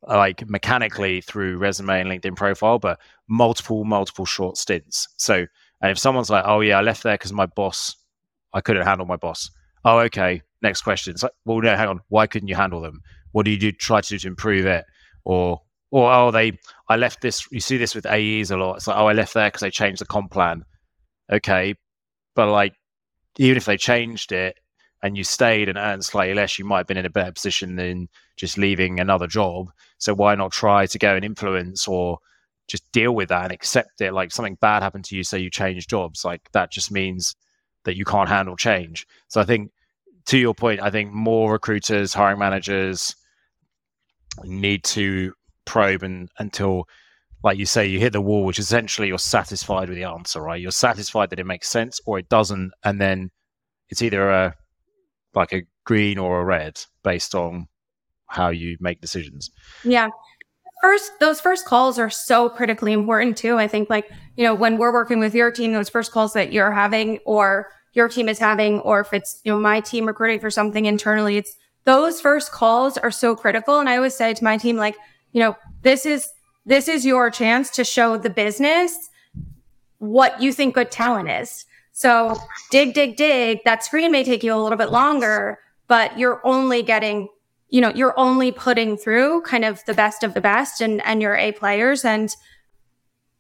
Uh, like mechanically through resume and LinkedIn profile, but multiple, multiple short stints. So, and if someone's like, "Oh yeah, I left there because my boss, I couldn't handle my boss." Oh, okay. Next question. It's like, well, no, hang on. Why couldn't you handle them? What do you do? Try to do to improve it, or or oh, they, I left this. You see this with AEs a lot. It's like, oh, I left there because they changed the comp plan. Okay, but like, even if they changed it, and you stayed and earned slightly less, you might have been in a better position than just leaving another job. So why not try to go and influence or just deal with that and accept it? Like something bad happened to you, so you change jobs, like that just means that you can't handle change. So I think to your point, I think more recruiters, hiring managers need to probe and until like you say, you hit the wall, which essentially you're satisfied with the answer, right? You're satisfied that it makes sense or it doesn't, and then it's either a like a green or a red based on how you make decisions. Yeah. First, those first calls are so critically important too. I think, like, you know, when we're working with your team, those first calls that you're having or your team is having, or if it's, you know, my team recruiting for something internally, it's those first calls are so critical. And I always say to my team, like, you know, this is, this is your chance to show the business what you think good talent is. So dig, dig, dig. That screen may take you a little bit longer, but you're only getting, you know, you're only putting through kind of the best of the best and, and your A players and,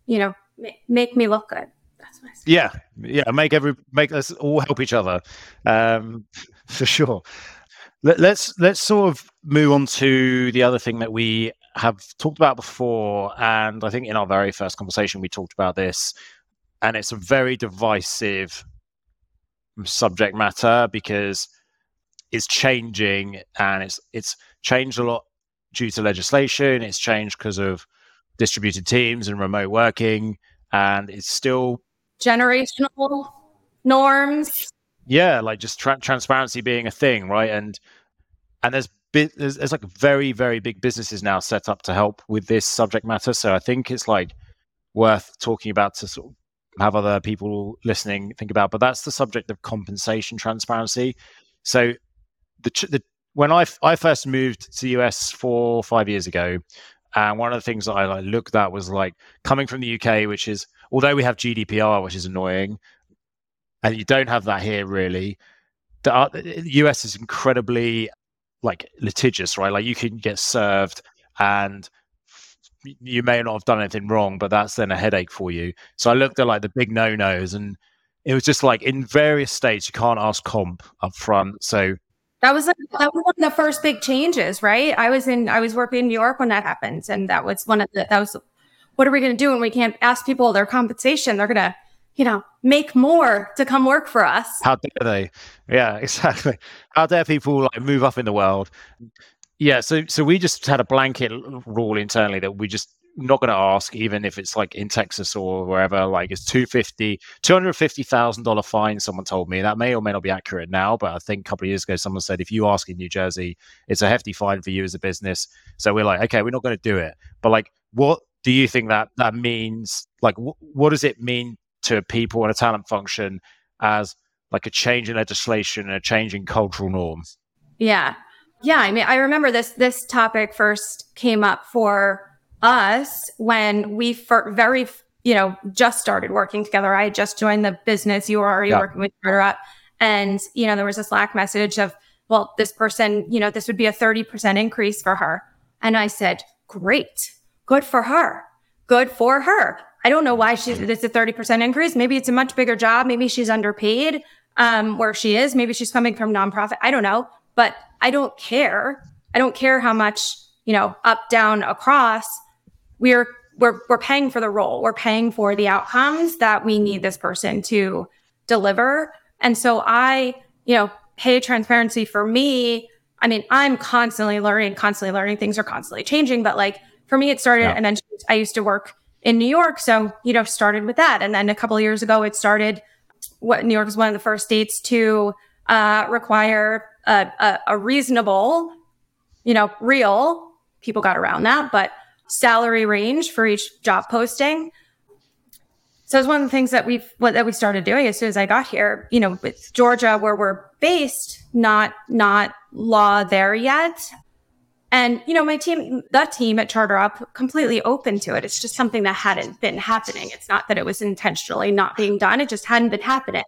you know, make me look good. That's I. Yeah. Yeah. Make every, make us all help each other. Um, <laughs> for sure. Let, let's, let's sort of move on to the other thing that we have talked about before. And I think in our very first conversation, we talked about this and it's a very divisive subject matter because it's changing and it's it's changed a lot due to legislation. It's changed because of distributed teams and remote working and it's still generational norms. Yeah like just tra- transparency being a thing right? And and there's, there's there's like very very big businesses now set up to help with this subject matter. So i think it's like worth talking about to sort of have other people listening think about. But that's the subject of compensation transparency. So the, the when I, I first moved to the US four five years ago, and one of the things that I like, looked at was like coming from the UK, which is although we have GDPR, which is annoying, and you don't have that here really. The, uh, the US is incredibly like litigious, right? Like you can get served, and you may not have done anything wrong, but that's then a headache for you. So I looked at like the big no nos, and it was just like in various states you can't ask comp up front. So that was like, that was one of the first big changes, right? I was in I was working in New York when that happened, and that was one of the that was what are we going to do when we can't ask people their compensation? They're going to you know make more to come work for us. How dare they? Yeah, <laughs> exactly. How dare people like move up in the world? Yeah, so so we just had a blanket rule internally that we're just not going to ask, even if it's like in Texas or wherever. Like it's two fifty, two hundred fifty thousand dollar fine. Someone told me that may or may not be accurate now, but I think a couple of years ago someone said if you ask in New Jersey, it's a hefty fine for you as a business. So we're like, okay, we're not going to do it. But like, what do you think that that means? Like, wh- what does it mean to people in a talent function as like a change in legislation and a change in cultural norms? Yeah, yeah, I mean, I remember this this topic first came up for us when we for very you know just started working together. I had just joined the business. You were already yeah. working with Startup, and you know there was a Slack message of, well, this person, you know, this would be a thirty percent increase for her, and I said, great, good for her, good for her. I don't know why she's it's a thirty percent increase. Maybe it's a much bigger job. Maybe she's underpaid um, where she is. Maybe she's coming from nonprofit. I don't know but I don't care. I don't care how much, you know, up, down, across. We're we're we're paying for the role. We're paying for the outcomes that we need this person to deliver. And so I, you know, pay transparency for me. I mean, I'm constantly learning, constantly learning. Things are constantly changing, but like for me, it started, yeah. and then I used to work in New York, so you know, started with that, and then a couple of years ago, it started. What New York was one of the first states to uh, require a, a, a reasonable, you know, real. People got around that, but salary range for each job posting. So it's one of the things that we've what, that we started doing as soon as I got here. You know, with Georgia, where we're based, not not law there yet. And you know, my team, that team at CharterUp, completely open to it. It's just something that hadn't been happening. It's not that it was intentionally not being done; it just hadn't been happening.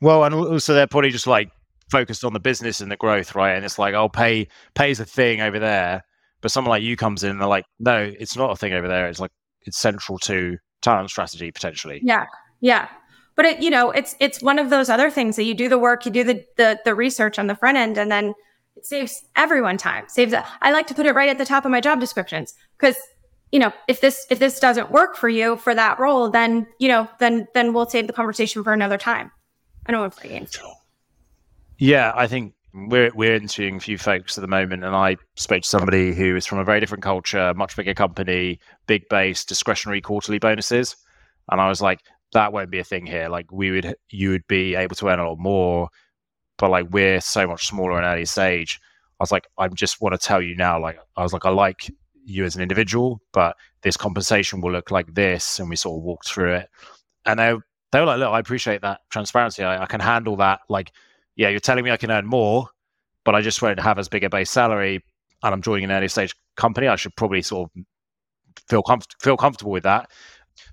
Well, and also they're probably just like focused on the business and the growth, right? And it's like, I'll oh, pay pays a thing over there, but someone like you comes in and they're like, no, it's not a thing over there. It's like it's central to talent strategy potentially. Yeah, yeah. But it, you know, it's it's one of those other things that you do the work, you do the the, the research on the front end, and then it saves everyone time. Saves. I like to put it right at the top of my job descriptions because you know if this if this doesn't work for you for that role, then you know then then we'll save the conversation for another time. I don't want to play games. Yeah, I think we're we're interviewing a few folks at the moment, and I spoke to somebody who is from a very different culture, much bigger company, big base, discretionary quarterly bonuses, and I was like, that won't be a thing here. Like we would, you would be able to earn a lot more, but like we're so much smaller and early stage. I was like, I just want to tell you now, like I was like, I like you as an individual, but this compensation will look like this, and we sort of walked through it, and they they were like, look, I appreciate that transparency. I, I can handle that. Like yeah, you're telling me I can earn more, but I just won't have as big a base salary, and I'm joining an early stage company. I should probably sort of feel feel comfortable with that.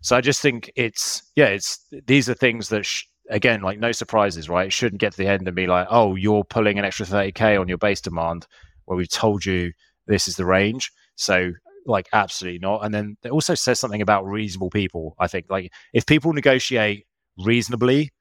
So I just think it's yeah, it's these are things that sh- again like no surprises, right? It shouldn't get to the end and be like, oh, you're pulling an extra 30k on your base demand, where we've told you this is the range. So like absolutely not. And then it also says something about reasonable people. I think like if people negotiate reasonably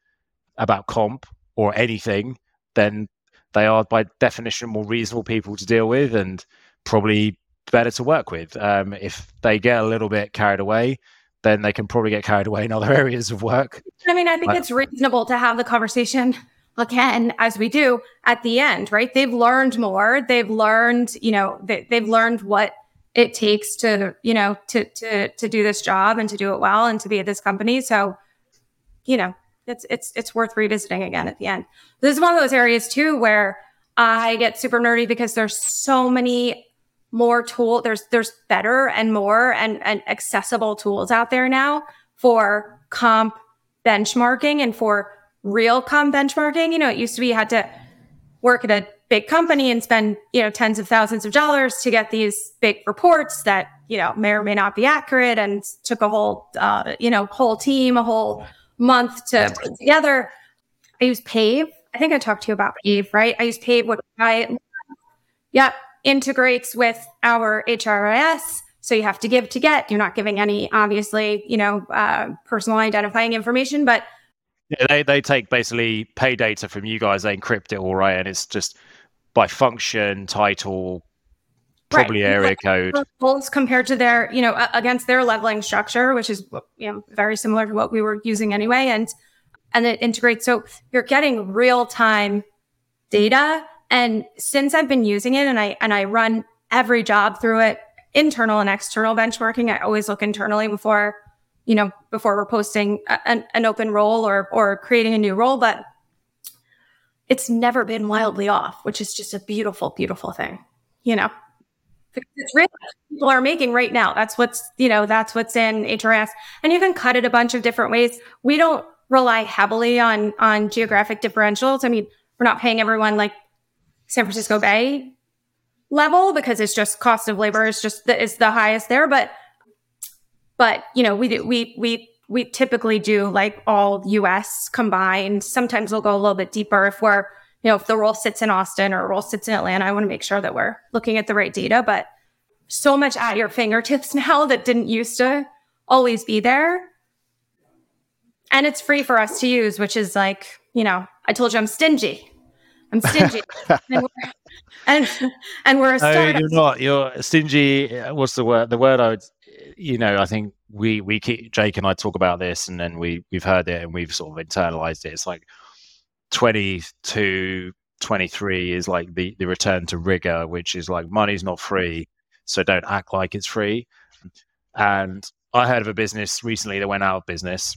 about comp or anything, then they are by definition more reasonable people to deal with and probably better to work with. Um, if they get a little bit carried away, then they can probably get carried away in other <laughs> areas of work. I mean, I think it's reasonable to have the conversation again, as we do at the end, right? They've learned more. They've learned, you know, they, they've learned what it takes to, you know, to to to do this job and to do it well and to be at this company. So, you know, it's it's it's worth revisiting again at the end. This is one of those areas too where I get super nerdy because there's so many more tool there's there's better and more and, and accessible tools out there now for comp benchmarking and for real comp benchmarking. You know, it used to be you had to work at a big company and spend, you know, tens of thousands of dollars to get these big reports that, you know, may or may not be accurate and took a whole, uh, you know, whole team, a whole month to put together. I use Pave. I think I talked to you about Pave, right? I use Pave, what I, yep, integrates with our HRIS. So you have to give to get. You're not giving any, obviously, you know, uh, personal identifying information, but yeah, they, they take basically pay data from you guys, they encrypt it all right, and it's just by function, title, probably right. area code. compared to their, you know, against their leveling structure, which is you know very similar to what we were using anyway, and and it integrates. So you're getting real time data. And since I've been using it, and I and I run every job through it, internal and external benchmarking. I always look internally before, you know, before we're posting an, an open role or or creating a new role, but it's never been wildly off, which is just a beautiful, beautiful thing, you know it's real people are making right now. That's what's, you know, that's what's in HRIS. And you can cut it a bunch of different ways. We don't rely heavily on on geographic differentials. I mean, we're not paying everyone like San Francisco Bay level because it's just cost of labor is just the, is the highest there. But but you know, we do we we we typically do like all US combined. Sometimes we'll go a little bit deeper if we're you know, if the role sits in Austin or a role sits in Atlanta, I want to make sure that we're looking at the right data. But so much at your fingertips <laughs> now that didn't used to always be there. And it's free for us to use, which is like, you know, I told you I'm stingy. I'm stingy. <laughs> and, we're, and, and we're a startup. No, you're not. You're stingy. Uh, what's the word? The word I would, you know, I think we we keep Jake and I talk about this, and then we we've heard it and we've sort of internalized it. It's like 22, 23 is like the the return to rigor, which is like money's not free, so don't act like it's free. And I heard of a business recently that went out of business,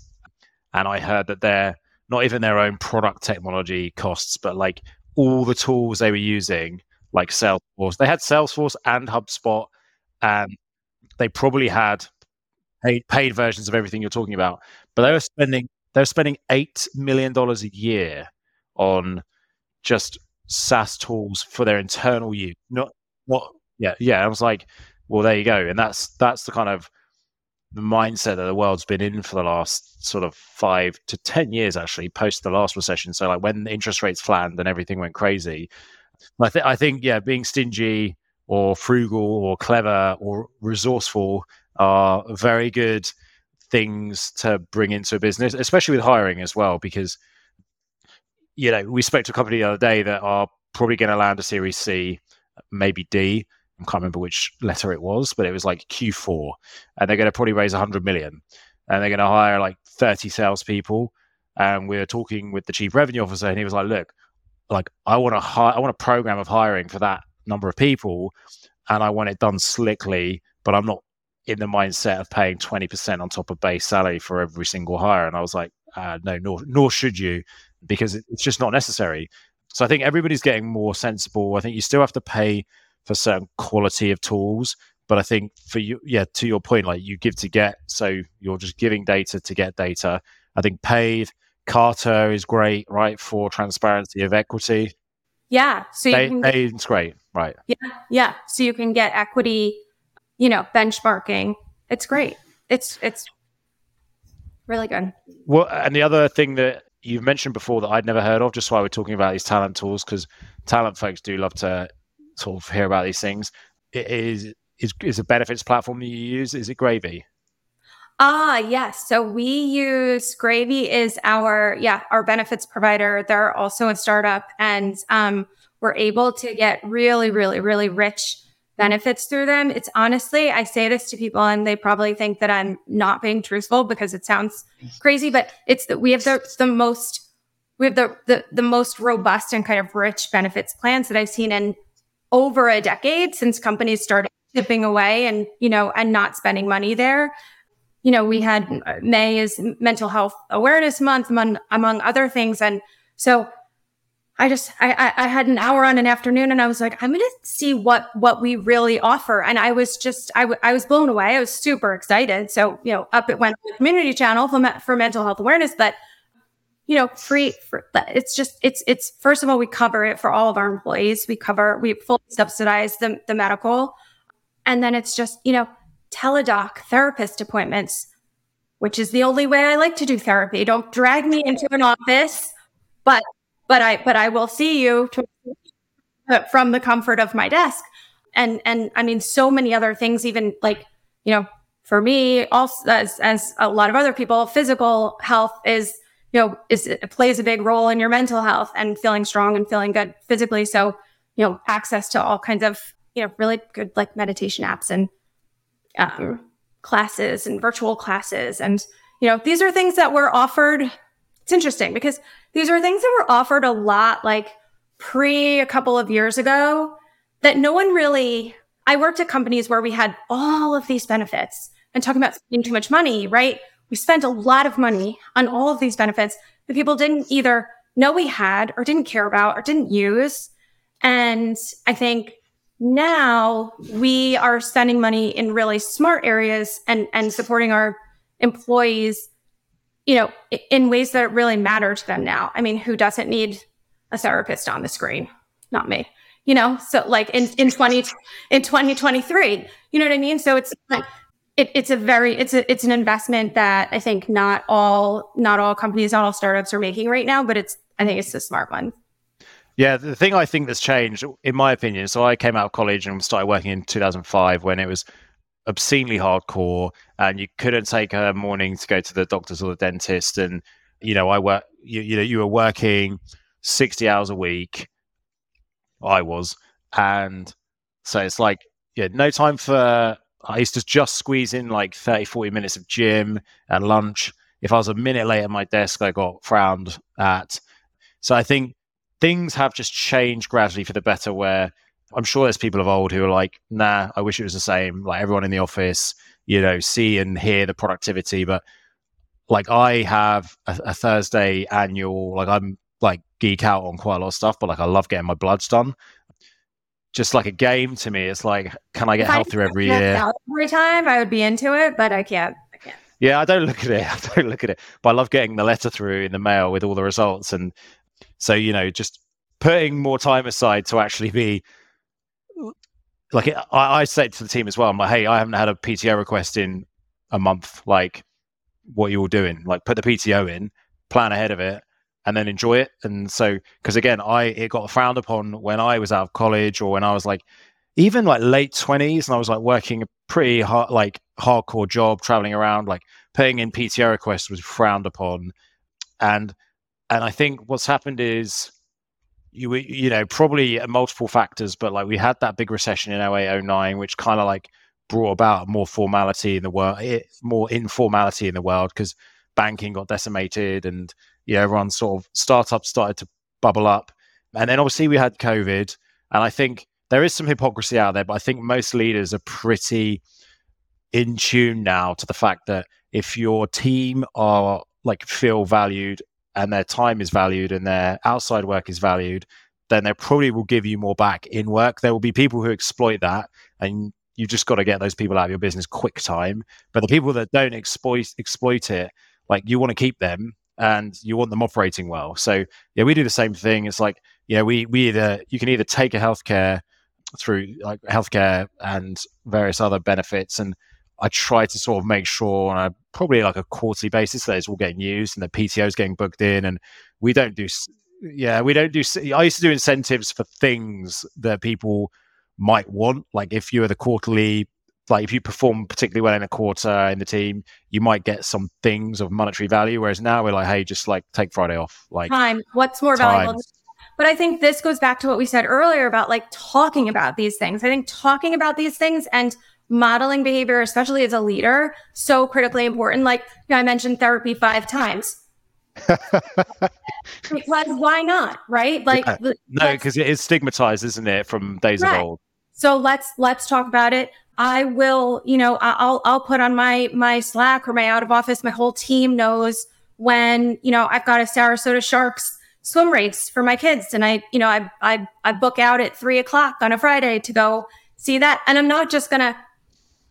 and I heard that they're not even their own product technology costs, but like all the tools they were using, like Salesforce. They had Salesforce and HubSpot, and they probably had paid, paid versions of everything you're talking about. But they were spending they were spending eight million dollars a year on just SaaS tools for their internal use. Not not yeah yeah. I was like, well, there you go, and that's that's the kind of the mindset that the world's been in for the last sort of five to ten years, actually, post the last recession. So like when interest rates flattened and everything went crazy, I, th- I think yeah, being stingy or frugal or clever or resourceful are very good things to bring into a business, especially with hiring as well, because you know we spoke to a company the other day that are probably going to land a Series C, maybe D I can't remember which letter it was, but it was like Q4, and they're going to probably raise 100 million, and they're going to hire like 30 salespeople. And we were talking with the chief revenue officer, and he was like, "Look, like I want to hire, I want a program of hiring for that number of people, and I want it done slickly, but I'm not in the mindset of paying 20% on top of base salary for every single hire." And I was like, uh, "No, nor nor should you, because it's just not necessary." So I think everybody's getting more sensible. I think you still have to pay for certain quality of tools. But I think for you, yeah, to your point, like you give to get, so you're just giving data to get data. I think Pave Carta is great, right, for transparency of equity. Yeah, so you can, Pave's great, right? Yeah, yeah. So you can get equity, you know, benchmarking. It's great. It's it's really good. Well, and the other thing that you've mentioned before that I'd never heard of, just while we're talking about these talent tools, because talent folks do love to sort of hear about these things. It is is is a benefits platform that you use? Is it Gravie? Ah, yes. So we use Gravie is our yeah our benefits provider. They're also a startup, and um, we're able to get really, really, really rich benefits through them. It's honestly, I say this to people, and they probably think that I'm not being truthful because it sounds crazy, but it's that we have the the most we have the, the the most robust and kind of rich benefits plans that I've seen in over a decade since companies started chipping away and, you know, and not spending money there. You know, we had uh, May is mental health awareness month among, among other things. And so I just, I, I had an hour on an afternoon and I was like, I'm going to see what, what we really offer. And I was just, I, w- I was blown away. I was super excited. So, you know, up it went the community channel for, for mental health awareness, but you know, free for it's just it's it's first of all, we cover it for all of our employees. We cover we fully subsidize the the medical. And then it's just, you know, teledoc therapist appointments, which is the only way I like to do therapy. Don't drag me into an office, but but I but I will see you to, from the comfort of my desk. And and I mean so many other things even like, you know, for me also as as a lot of other people, physical health is you know, is it plays a big role in your mental health and feeling strong and feeling good physically. So, you know, access to all kinds of, you know, really good like meditation apps and um, classes and virtual classes. And, you know, these are things that were offered. It's interesting because these are things that were offered a lot like pre a couple of years ago that no one really, I worked at companies where we had all of these benefits and talking about spending too much money, right? we spent a lot of money on all of these benefits that people didn't either know we had or didn't care about or didn't use. And I think now we are spending money in really smart areas and, and supporting our employees, you know, in ways that really matter to them now. I mean, who doesn't need a therapist on the screen? Not me. You know, so like in, in 20, in 2023, you know what I mean? So it's like, it, it's a very it's a it's an investment that I think not all not all companies, not all startups are making right now, but it's I think it's a smart one. Yeah, the thing I think that's changed, in my opinion, so I came out of college and started working in 2005 when it was obscenely hardcore and you couldn't take a morning to go to the doctors or the dentist and you know i work you, you know you were working 60 hours a week I was. And so it's like, yeah, no time for, I used to just squeeze in like 30, 40 minutes of gym and lunch. If I was a minute late at my desk, I got frowned at. So I think things have just changed gradually for the better where I'm sure there's people of old who are like, nah, I wish it was the same. Like everyone in the office, you know, see and hear the productivity. But like I have a, a Thursday annual, like I'm like geek out on quite a lot of stuff, but like I love getting my bloods done. Just like a game to me, it's like, can I get if healthier I every year? Every time I would be into it, but I can't. I can't. Yeah, I don't look at it. <laughs> I don't look at it, but I love getting the letter through in the mail with all the results. And so, you know, just putting more time aside to actually be like I, I said to the team as well. I'm like, hey, I haven't had a PTO request in a month. Like, what you're doing? Like, put the PTO in, plan ahead of it, and then enjoy it. And so, because again, I it got frowned upon when I was out of college or when I was like even like late twenties, and I was like working a pretty hard, like hardcore job, traveling around, like putting in PTO requests was frowned upon. And and I think what's happened is you you know probably uh, multiple factors, but like we had that big recession in 08, 09, which kind of like brought about more formality in the world, more informality in the world because banking got decimated and you know everyone sort of startups started to bubble up, and then obviously we had COVID, and I think there is some hypocrisy out there, but I think most leaders are pretty in tune now to the fact that if your team are like feel valued and their time is valued and their outside work is valued, then they probably will give you more back in work. There will be people who exploit that, and you just got to get those people out of your business quick time. But the people that don't exploit exploit it, like you want to keep them and you want them operating well. So yeah, we do the same thing. It's like yeah, we we either you can either take a healthcare through like healthcare and various other benefits and I try to sort of make sure on a probably like a quarterly basis that it's all getting used and the PTO is getting booked in. And we don't do, yeah, we don't do. I used to do incentives for things that people might want. Like if you are the quarterly, like if you perform particularly well in a quarter in the team, you might get some things of monetary value. Whereas now we're like, hey, just like take Friday off. Like time. What's more time. valuable? But I think this goes back to what we said earlier about like talking about these things. I think talking about these things and modeling behavior, especially as a leader, so critically important. Like you know, I mentioned therapy five times. <laughs> because why not? Right? Like yeah. no, because it is stigmatized, isn't it, from days right. of old. So let's let's talk about it. I will, you know, I'll I'll put on my my Slack or my out of office. My whole team knows when you know I've got a Sarasota Sharks swim race for my kids, and I, you know, I I I book out at three o'clock on a Friday to go see that, and I'm not just gonna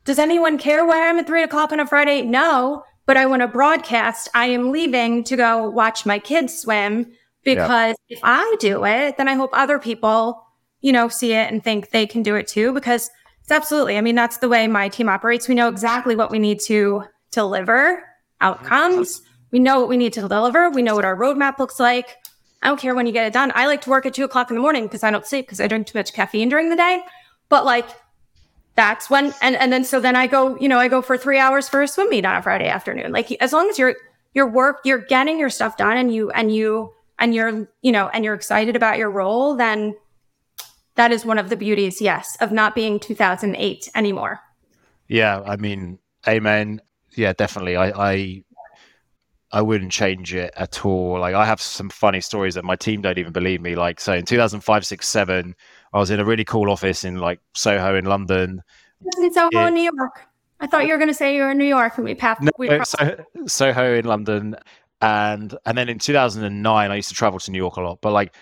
does anyone care why I am at three o'clock on a Friday? No, but I want to broadcast. I am leaving to go watch my kids swim because if I do it, then I hope other people, you know, see it and think they can do it too. Because it's absolutely, I mean, that's the way my team operates. We know exactly what we need to deliver mm-hmm. outcomes. We know what we need to deliver. We know what our roadmap looks like. I don't care when you get it done. I like to work at two o'clock in the morning because I don't sleep because I drink too much caffeine during the day. But like that's when and and then so then I go, you know, I go for three hours for a swim meet on a Friday afternoon. Like as long as you're your work, you're getting your stuff done and you and you and you're, you know, and you're excited about your role, then that is one of the beauties, yes, of not being 2008 anymore. Yeah, I mean, amen. Yeah, definitely. I, I I wouldn't change it at all. Like I have some funny stories that my team don't even believe me. Like so in 2005, six, seven, I was in a really cool office in like Soho in London. In Soho it, New York. I thought you were going to say you were in New York, and we passed. No, we Soho, Soho in London, and and then in 2009, I used to travel to New York a lot. But like,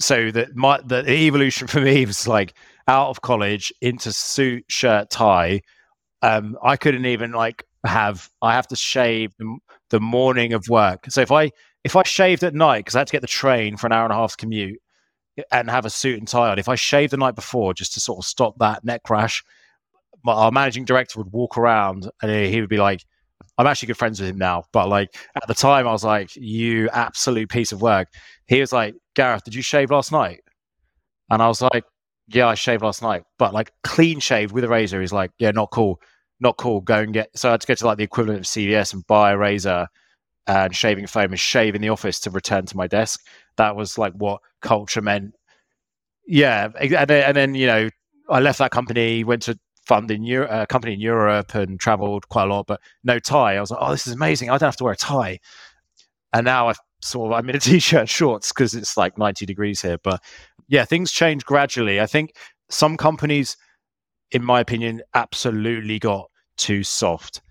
so the my the evolution for me was like out of college into suit, shirt, tie. Um, I couldn't even like have. I have to shave the, the morning of work. So if I if I shaved at night because I had to get the train for an hour and a half commute, and have a suit and tie on. If I shaved the night before just to sort of stop that neck crash, my, our managing director would walk around and he would be like, I'm actually good friends with him now, but like at the time I was like, you absolute piece of work. He was like, Gareth, did you shave last night? And I was like, yeah, I shaved last night, but like clean shaved with a razor. He's like, yeah, not cool, not cool. Go and get. So I had to go to like the equivalent of CVS and buy a razor and shaving foam and shave in the office to return to my desk. That was like what culture meant yeah, and then, and then you know I left that company, went to fund in Europe, a uh, company in Europe, and traveled quite a lot, but no tie. I was like, oh, this is amazing. I don't have to wear a tie. And now I sort of I'm in a <laughs> t-shirt, shorts because it's like 90 degrees here. But yeah, things change gradually. I think some companies, in my opinion, absolutely got too soft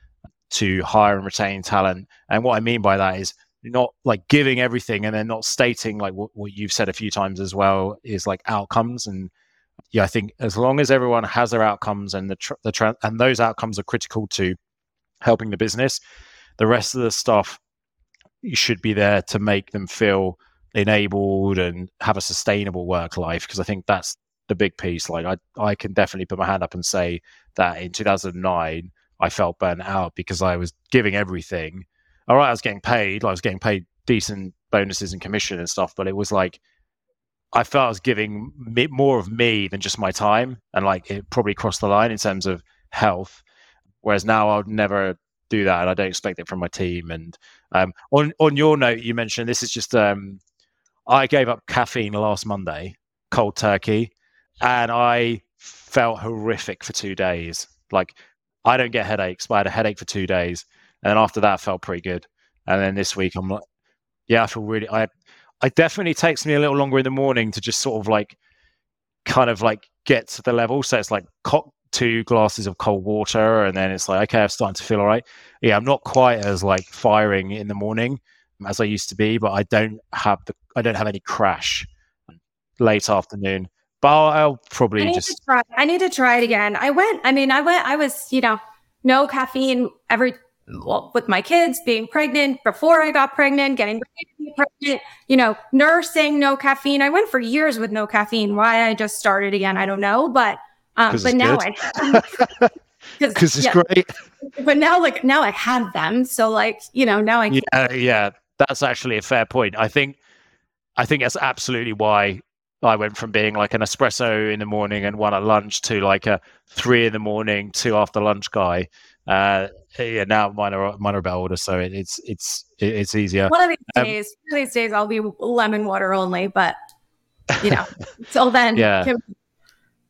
to hire and retain talent. And what I mean by that is not like giving everything and then not stating like what, what you've said a few times as well is like outcomes. And yeah i think as long as everyone has their outcomes and the tr- the tra- and those outcomes are critical to helping the business the rest of the stuff you should be there to make them feel enabled and have a sustainable work life. Because i think that's the big piece. Like i i can definitely put my hand up and say that in 2009 i felt burnt out because i was giving everything all right, I was getting paid. I was getting paid decent bonuses and commission and stuff, but it was like I felt I was giving me, more of me than just my time, and like it probably crossed the line in terms of health. Whereas now I would never do that, and I don't expect it from my team. And um, on on your note, you mentioned this is just um, I gave up caffeine last Monday, cold turkey, and I felt horrific for two days. Like I don't get headaches, but I had a headache for two days. And after that, I felt pretty good. And then this week, I'm like, yeah, I feel really. I, it definitely takes me a little longer in the morning to just sort of like, kind of like get to the level. So it's like co- two glasses of cold water, and then it's like, okay, I'm starting to feel all right. Yeah, I'm not quite as like firing in the morning as I used to be, but I don't have the, I don't have any crash late afternoon. But I'll, I'll probably I just try. I need to try it again. I went. I mean, I went. I was, you know, no caffeine every well, with my kids, being pregnant, before I got pregnant, getting pregnant, you know, nursing, no caffeine. I went for years with no caffeine. Why I just started again, I don't know. But um, but now good. I <laughs> because it's yeah, great. But now, like now, I have them. So like you know, now I yeah yeah. That's actually a fair point. I think I think that's absolutely why I went from being like an espresso in the morning and one at lunch to like a three in the morning, two after lunch guy. Uh, yeah, now mine are mine are about so it, it's it's it's easier. One of these um, days, one of these days, I'll be lemon water only, but you know, <laughs> till then, yeah. Can,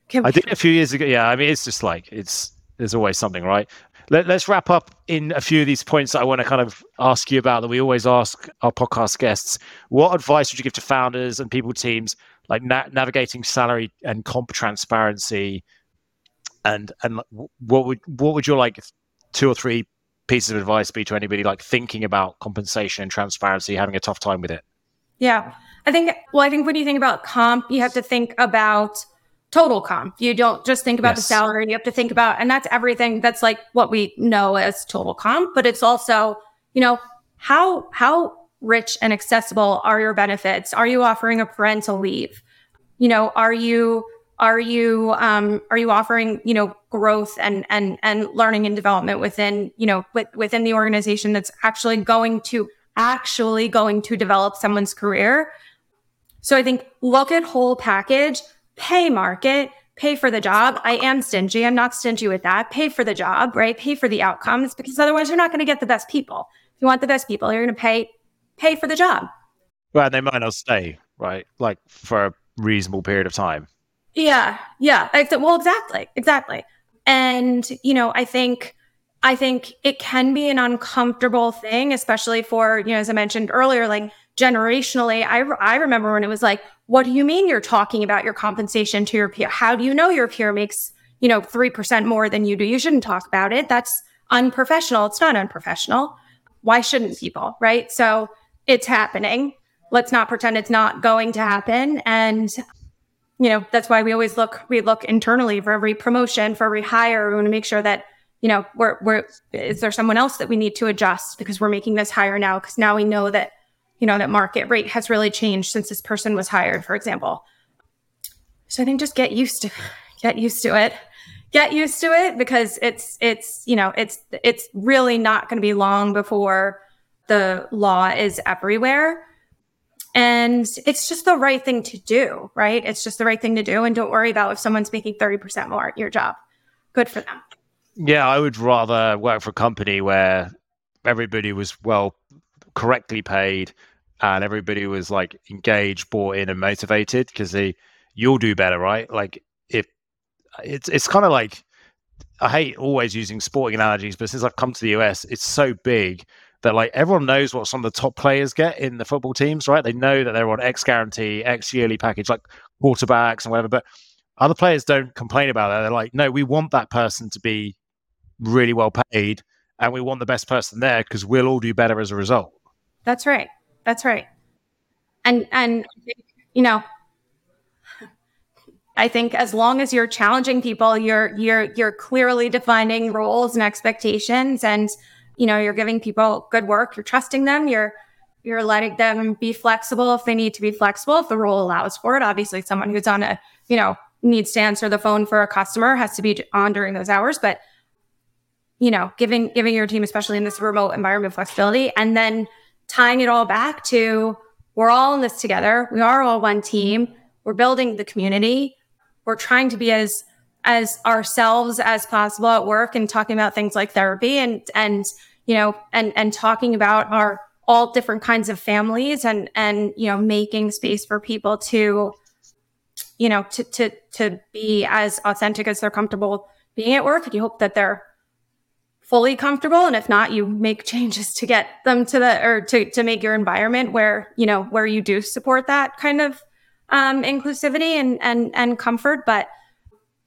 can I did a few years ago. Yeah, I mean, it's just like it's there's always something, right? Let, us wrap up in a few of these points that I want to kind of ask you about that we always ask our podcast guests. What advice would you give to founders and people teams like na- navigating salary and comp transparency? And and what would what would your like two or three pieces of advice be to anybody like thinking about compensation and transparency, having a tough time with it? Yeah. I think, well, I think when you think about comp, you have to think about total comp. You don't just think about yes. the salary. You have to think about, and that's everything. That's like what we know as total comp, but it's also, you know, how, how rich and accessible are your benefits? Are you offering a parental leave? You know, are you, are you um, are you offering you know growth and and and learning and development within you know with, within the organization that's actually going to actually going to develop someone's career? So I think look at whole package, pay market, pay for the job. I am stingy. I'm not stingy with that. Pay for the job, right? Pay for the outcomes because otherwise you're not going to get the best people. If you want the best people, you're going to pay pay for the job. Well, they might not stay, right? Like for a reasonable period of time. Yeah, yeah. Well, exactly, exactly. And you know, I think I think it can be an uncomfortable thing, especially for you know, as I mentioned earlier, like generationally. I I remember when it was like, "What do you mean you're talking about your compensation to your peer? How do you know your peer makes you know three percent more than you do? You shouldn't talk about it. That's unprofessional. It's not unprofessional. Why shouldn't people? Right? So it's happening. Let's not pretend it's not going to happen. And you know, that's why we always look, we look internally for every promotion, for every hire. We want to make sure that, you know, we're, we're, is there someone else that we need to adjust because we're making this hire now? Because now we know that, you know, that market rate has really changed since this person was hired, for example. So I think just get used to, get used to it. Get used to it because it's, it's, you know, it's, it's really not going to be long before the law is everywhere and it's just the right thing to do, right? It's just the right thing to do. And don't worry about if someone's making 30% more at your job. Good for them. Yeah, I would rather work for a company where everybody was well correctly paid and everybody was like engaged, bought in, and motivated because they you'll do better, right? Like if it's it's kind of like I hate always using sporting analogies, but since I've come to the US, it's so big that like everyone knows what some of the top players get in the football teams, right? They know that they're on X guarantee, X yearly package, like quarterbacks and whatever. But other players don't complain about that. They're like, no, we want that person to be really well paid, and we want the best person there because we'll all do better as a result. That's right. That's right. And and you know, I think as long as you're challenging people, you're you're you're clearly defining roles and expectations and you know, you're giving people good work, you're trusting them, you're you're letting them be flexible if they need to be flexible if the role allows for it. Obviously, someone who's on a, you know, needs to answer the phone for a customer has to be on during those hours, but you know, giving giving your team especially in this remote environment flexibility and then tying it all back to we're all in this together. We are all one team. We're building the community. We're trying to be as as ourselves as possible at work and talking about things like therapy and and you know and and talking about our all different kinds of families and and you know making space for people to you know to to to be as authentic as they're comfortable being at work. And you hope that they're fully comfortable. And if not you make <laughs> changes to get them to the or to, to make your environment where you know where you do support that kind of um, inclusivity and and and comfort. But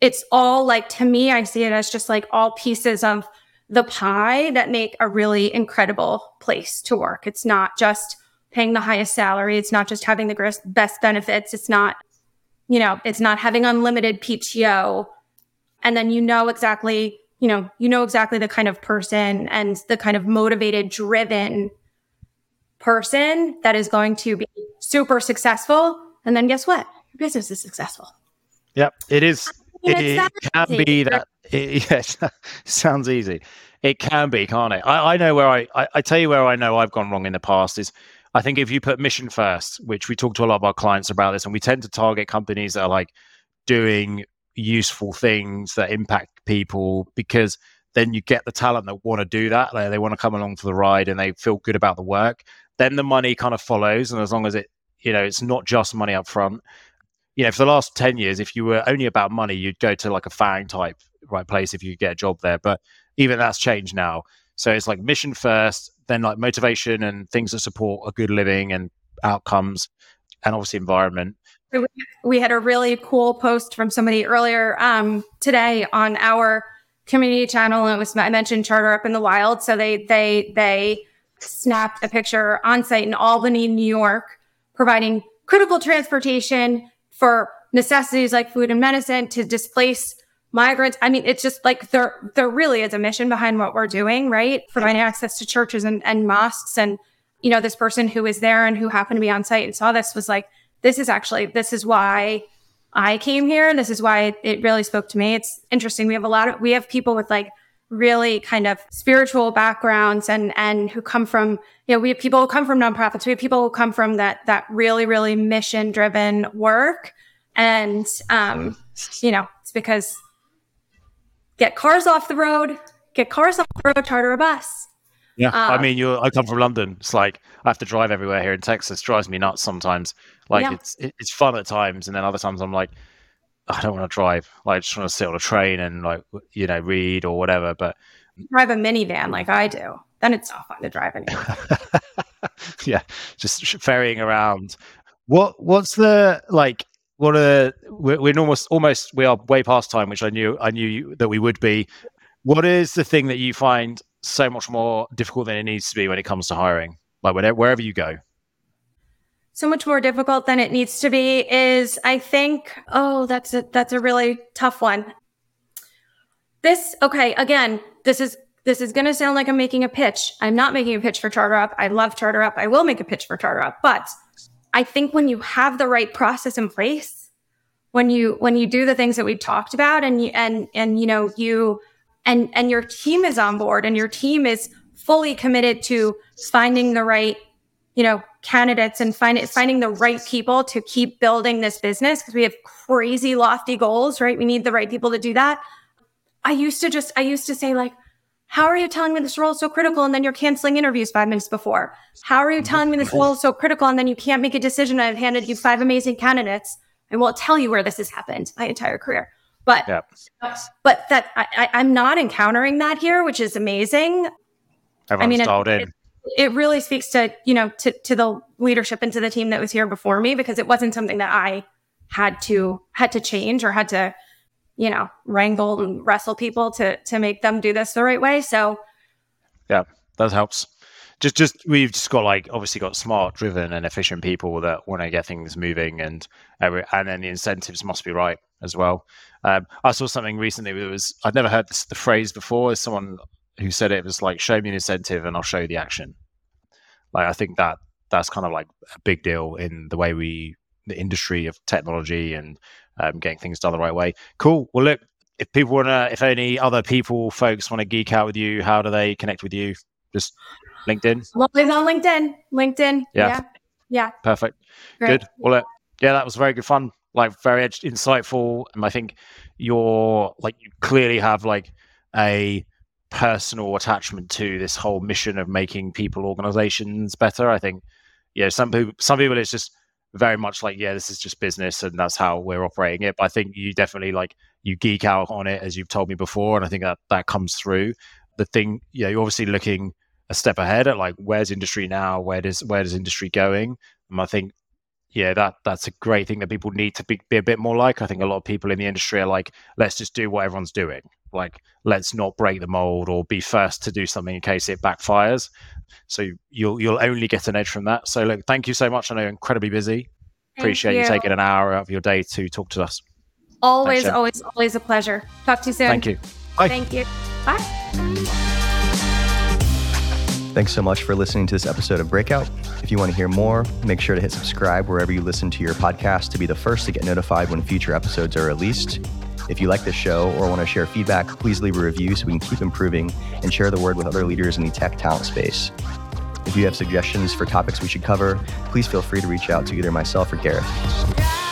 it's all like to me i see it as just like all pieces of the pie that make a really incredible place to work it's not just paying the highest salary it's not just having the best benefits it's not you know it's not having unlimited pto and then you know exactly you know, you know exactly the kind of person and the kind of motivated, driven person that is going to be super successful. And then guess what? Your business is successful. Yep, it is. It, it can easy. be that. It, <laughs> yes, sounds easy. It can be, can't it? I, I know where I, I, I tell you where I know I've gone wrong in the past is I think if you put mission first, which we talk to a lot of our clients about this, and we tend to target companies that are like doing useful things that impact people because then you get the talent that want to do that. Like they want to come along for the ride and they feel good about the work. Then the money kind of follows. And as long as it, you know, it's not just money up front. You know, for the last 10 years, if you were only about money, you'd go to like a FANG type right place if you get a job there. But even that's changed now. So it's like mission first, then like motivation and things that support a good living and outcomes and obviously environment. We had a really cool post from somebody earlier um, today on our community channel, and it was I mentioned CharterUp in the Wild. So they they they snapped a picture on site in Albany, New York, providing critical transportation for necessities like food and medicine to displace migrants. I mean, it's just like there there really is a mission behind what we're doing, right? Providing access to churches and, and mosques. And, you know, this person who was there and who happened to be on site and saw this was like, this is actually this is why I came here. This is why it really spoke to me. It's interesting. We have a lot of we have people with like really kind of spiritual backgrounds and and who come from you know we have people who come from nonprofits we have people who come from that that really really mission driven work and um you know it's because get cars off the road get cars off the road charter a bus yeah, uh, I mean, you I come from London. It's like I have to drive everywhere here in Texas. It drives me nuts sometimes. Like yeah. it's it's fun at times, and then other times I'm like, I don't want to drive. Like I just want to sit on a train and like you know read or whatever. But drive a minivan like I do, then it's not fun to drive anymore. <laughs> yeah, just ferrying around. What what's the like? What are we're, we're almost almost we are way past time, which I knew I knew that we would be. What is the thing that you find so much more difficult than it needs to be when it comes to hiring? Like whenever, wherever you go so much more difficult than it needs to be is I think, oh, that's a, that's a really tough one. This, okay, again, this is, this is going to sound like I'm making a pitch. I'm not making a pitch for CharterUp. I love CharterUp. I will make a pitch for CharterUp, but I think when you have the right process in place, when you, when you do the things that we talked about and you, and, and, you know, you, and, and your team is on board and your team is fully committed to finding the right you know, candidates and find it, finding the right people to keep building this business because we have crazy lofty goals, right? We need the right people to do that. I used to just, I used to say like, how are you telling me this role is so critical and then you're canceling interviews five minutes before? How are you telling me this role is so critical and then you can't make a decision? I've handed you five amazing candidates. I won't tell you where this has happened my entire career. But yeah. but that I, am not encountering that here, which is amazing. Everyone's I mean, dialed in. It, it really speaks to you know to to the leadership and to the team that was here before me because it wasn't something that I had to had to change or had to you know wrangle and wrestle people to to make them do this the right way. So yeah, that helps just just we've just got like obviously got smart driven and efficient people that want to get things moving and and then the incentives must be right as well um, i saw something recently that was i'd never heard this, the phrase before someone who said it, was like show me an incentive and i'll show you the action like i think that that's kind of like a big deal in the way we the industry of technology and um, getting things done the right way cool well look if people want to if any other people folks want to geek out with you how do they connect with you just LinkedIn. Always on LinkedIn. LinkedIn. Yeah. Yeah. yeah. Perfect. Great. Good. Well, uh, yeah, that was very good fun. Like very insightful, and I think you're like you clearly have like a personal attachment to this whole mission of making people organizations better. I think, yeah, some people, some people, it's just very much like, yeah, this is just business and that's how we're operating it. But I think you definitely like you geek out on it as you've told me before, and I think that that comes through. The thing, yeah, you're obviously looking a step ahead at like where's industry now, where does where does industry going? And I think yeah, that that's a great thing that people need to be, be a bit more like. I think a lot of people in the industry are like, let's just do what everyone's doing. Like, let's not break the mold or be first to do something in case it backfires. So you'll you'll only get an edge from that. So look, thank you so much. I know you're incredibly busy. Thank Appreciate you. you. taking an hour out of your day to talk to us. Always, Thanks, always, always a pleasure. Talk to you soon. Thank you. Bye. Thank you. Bye. Thanks so much for listening to this episode of Breakout. If you want to hear more, make sure to hit subscribe wherever you listen to your podcast to be the first to get notified when future episodes are released. If you like this show or want to share feedback, please leave a review so we can keep improving and share the word with other leaders in the tech talent space. If you have suggestions for topics we should cover, please feel free to reach out to either myself or Gareth.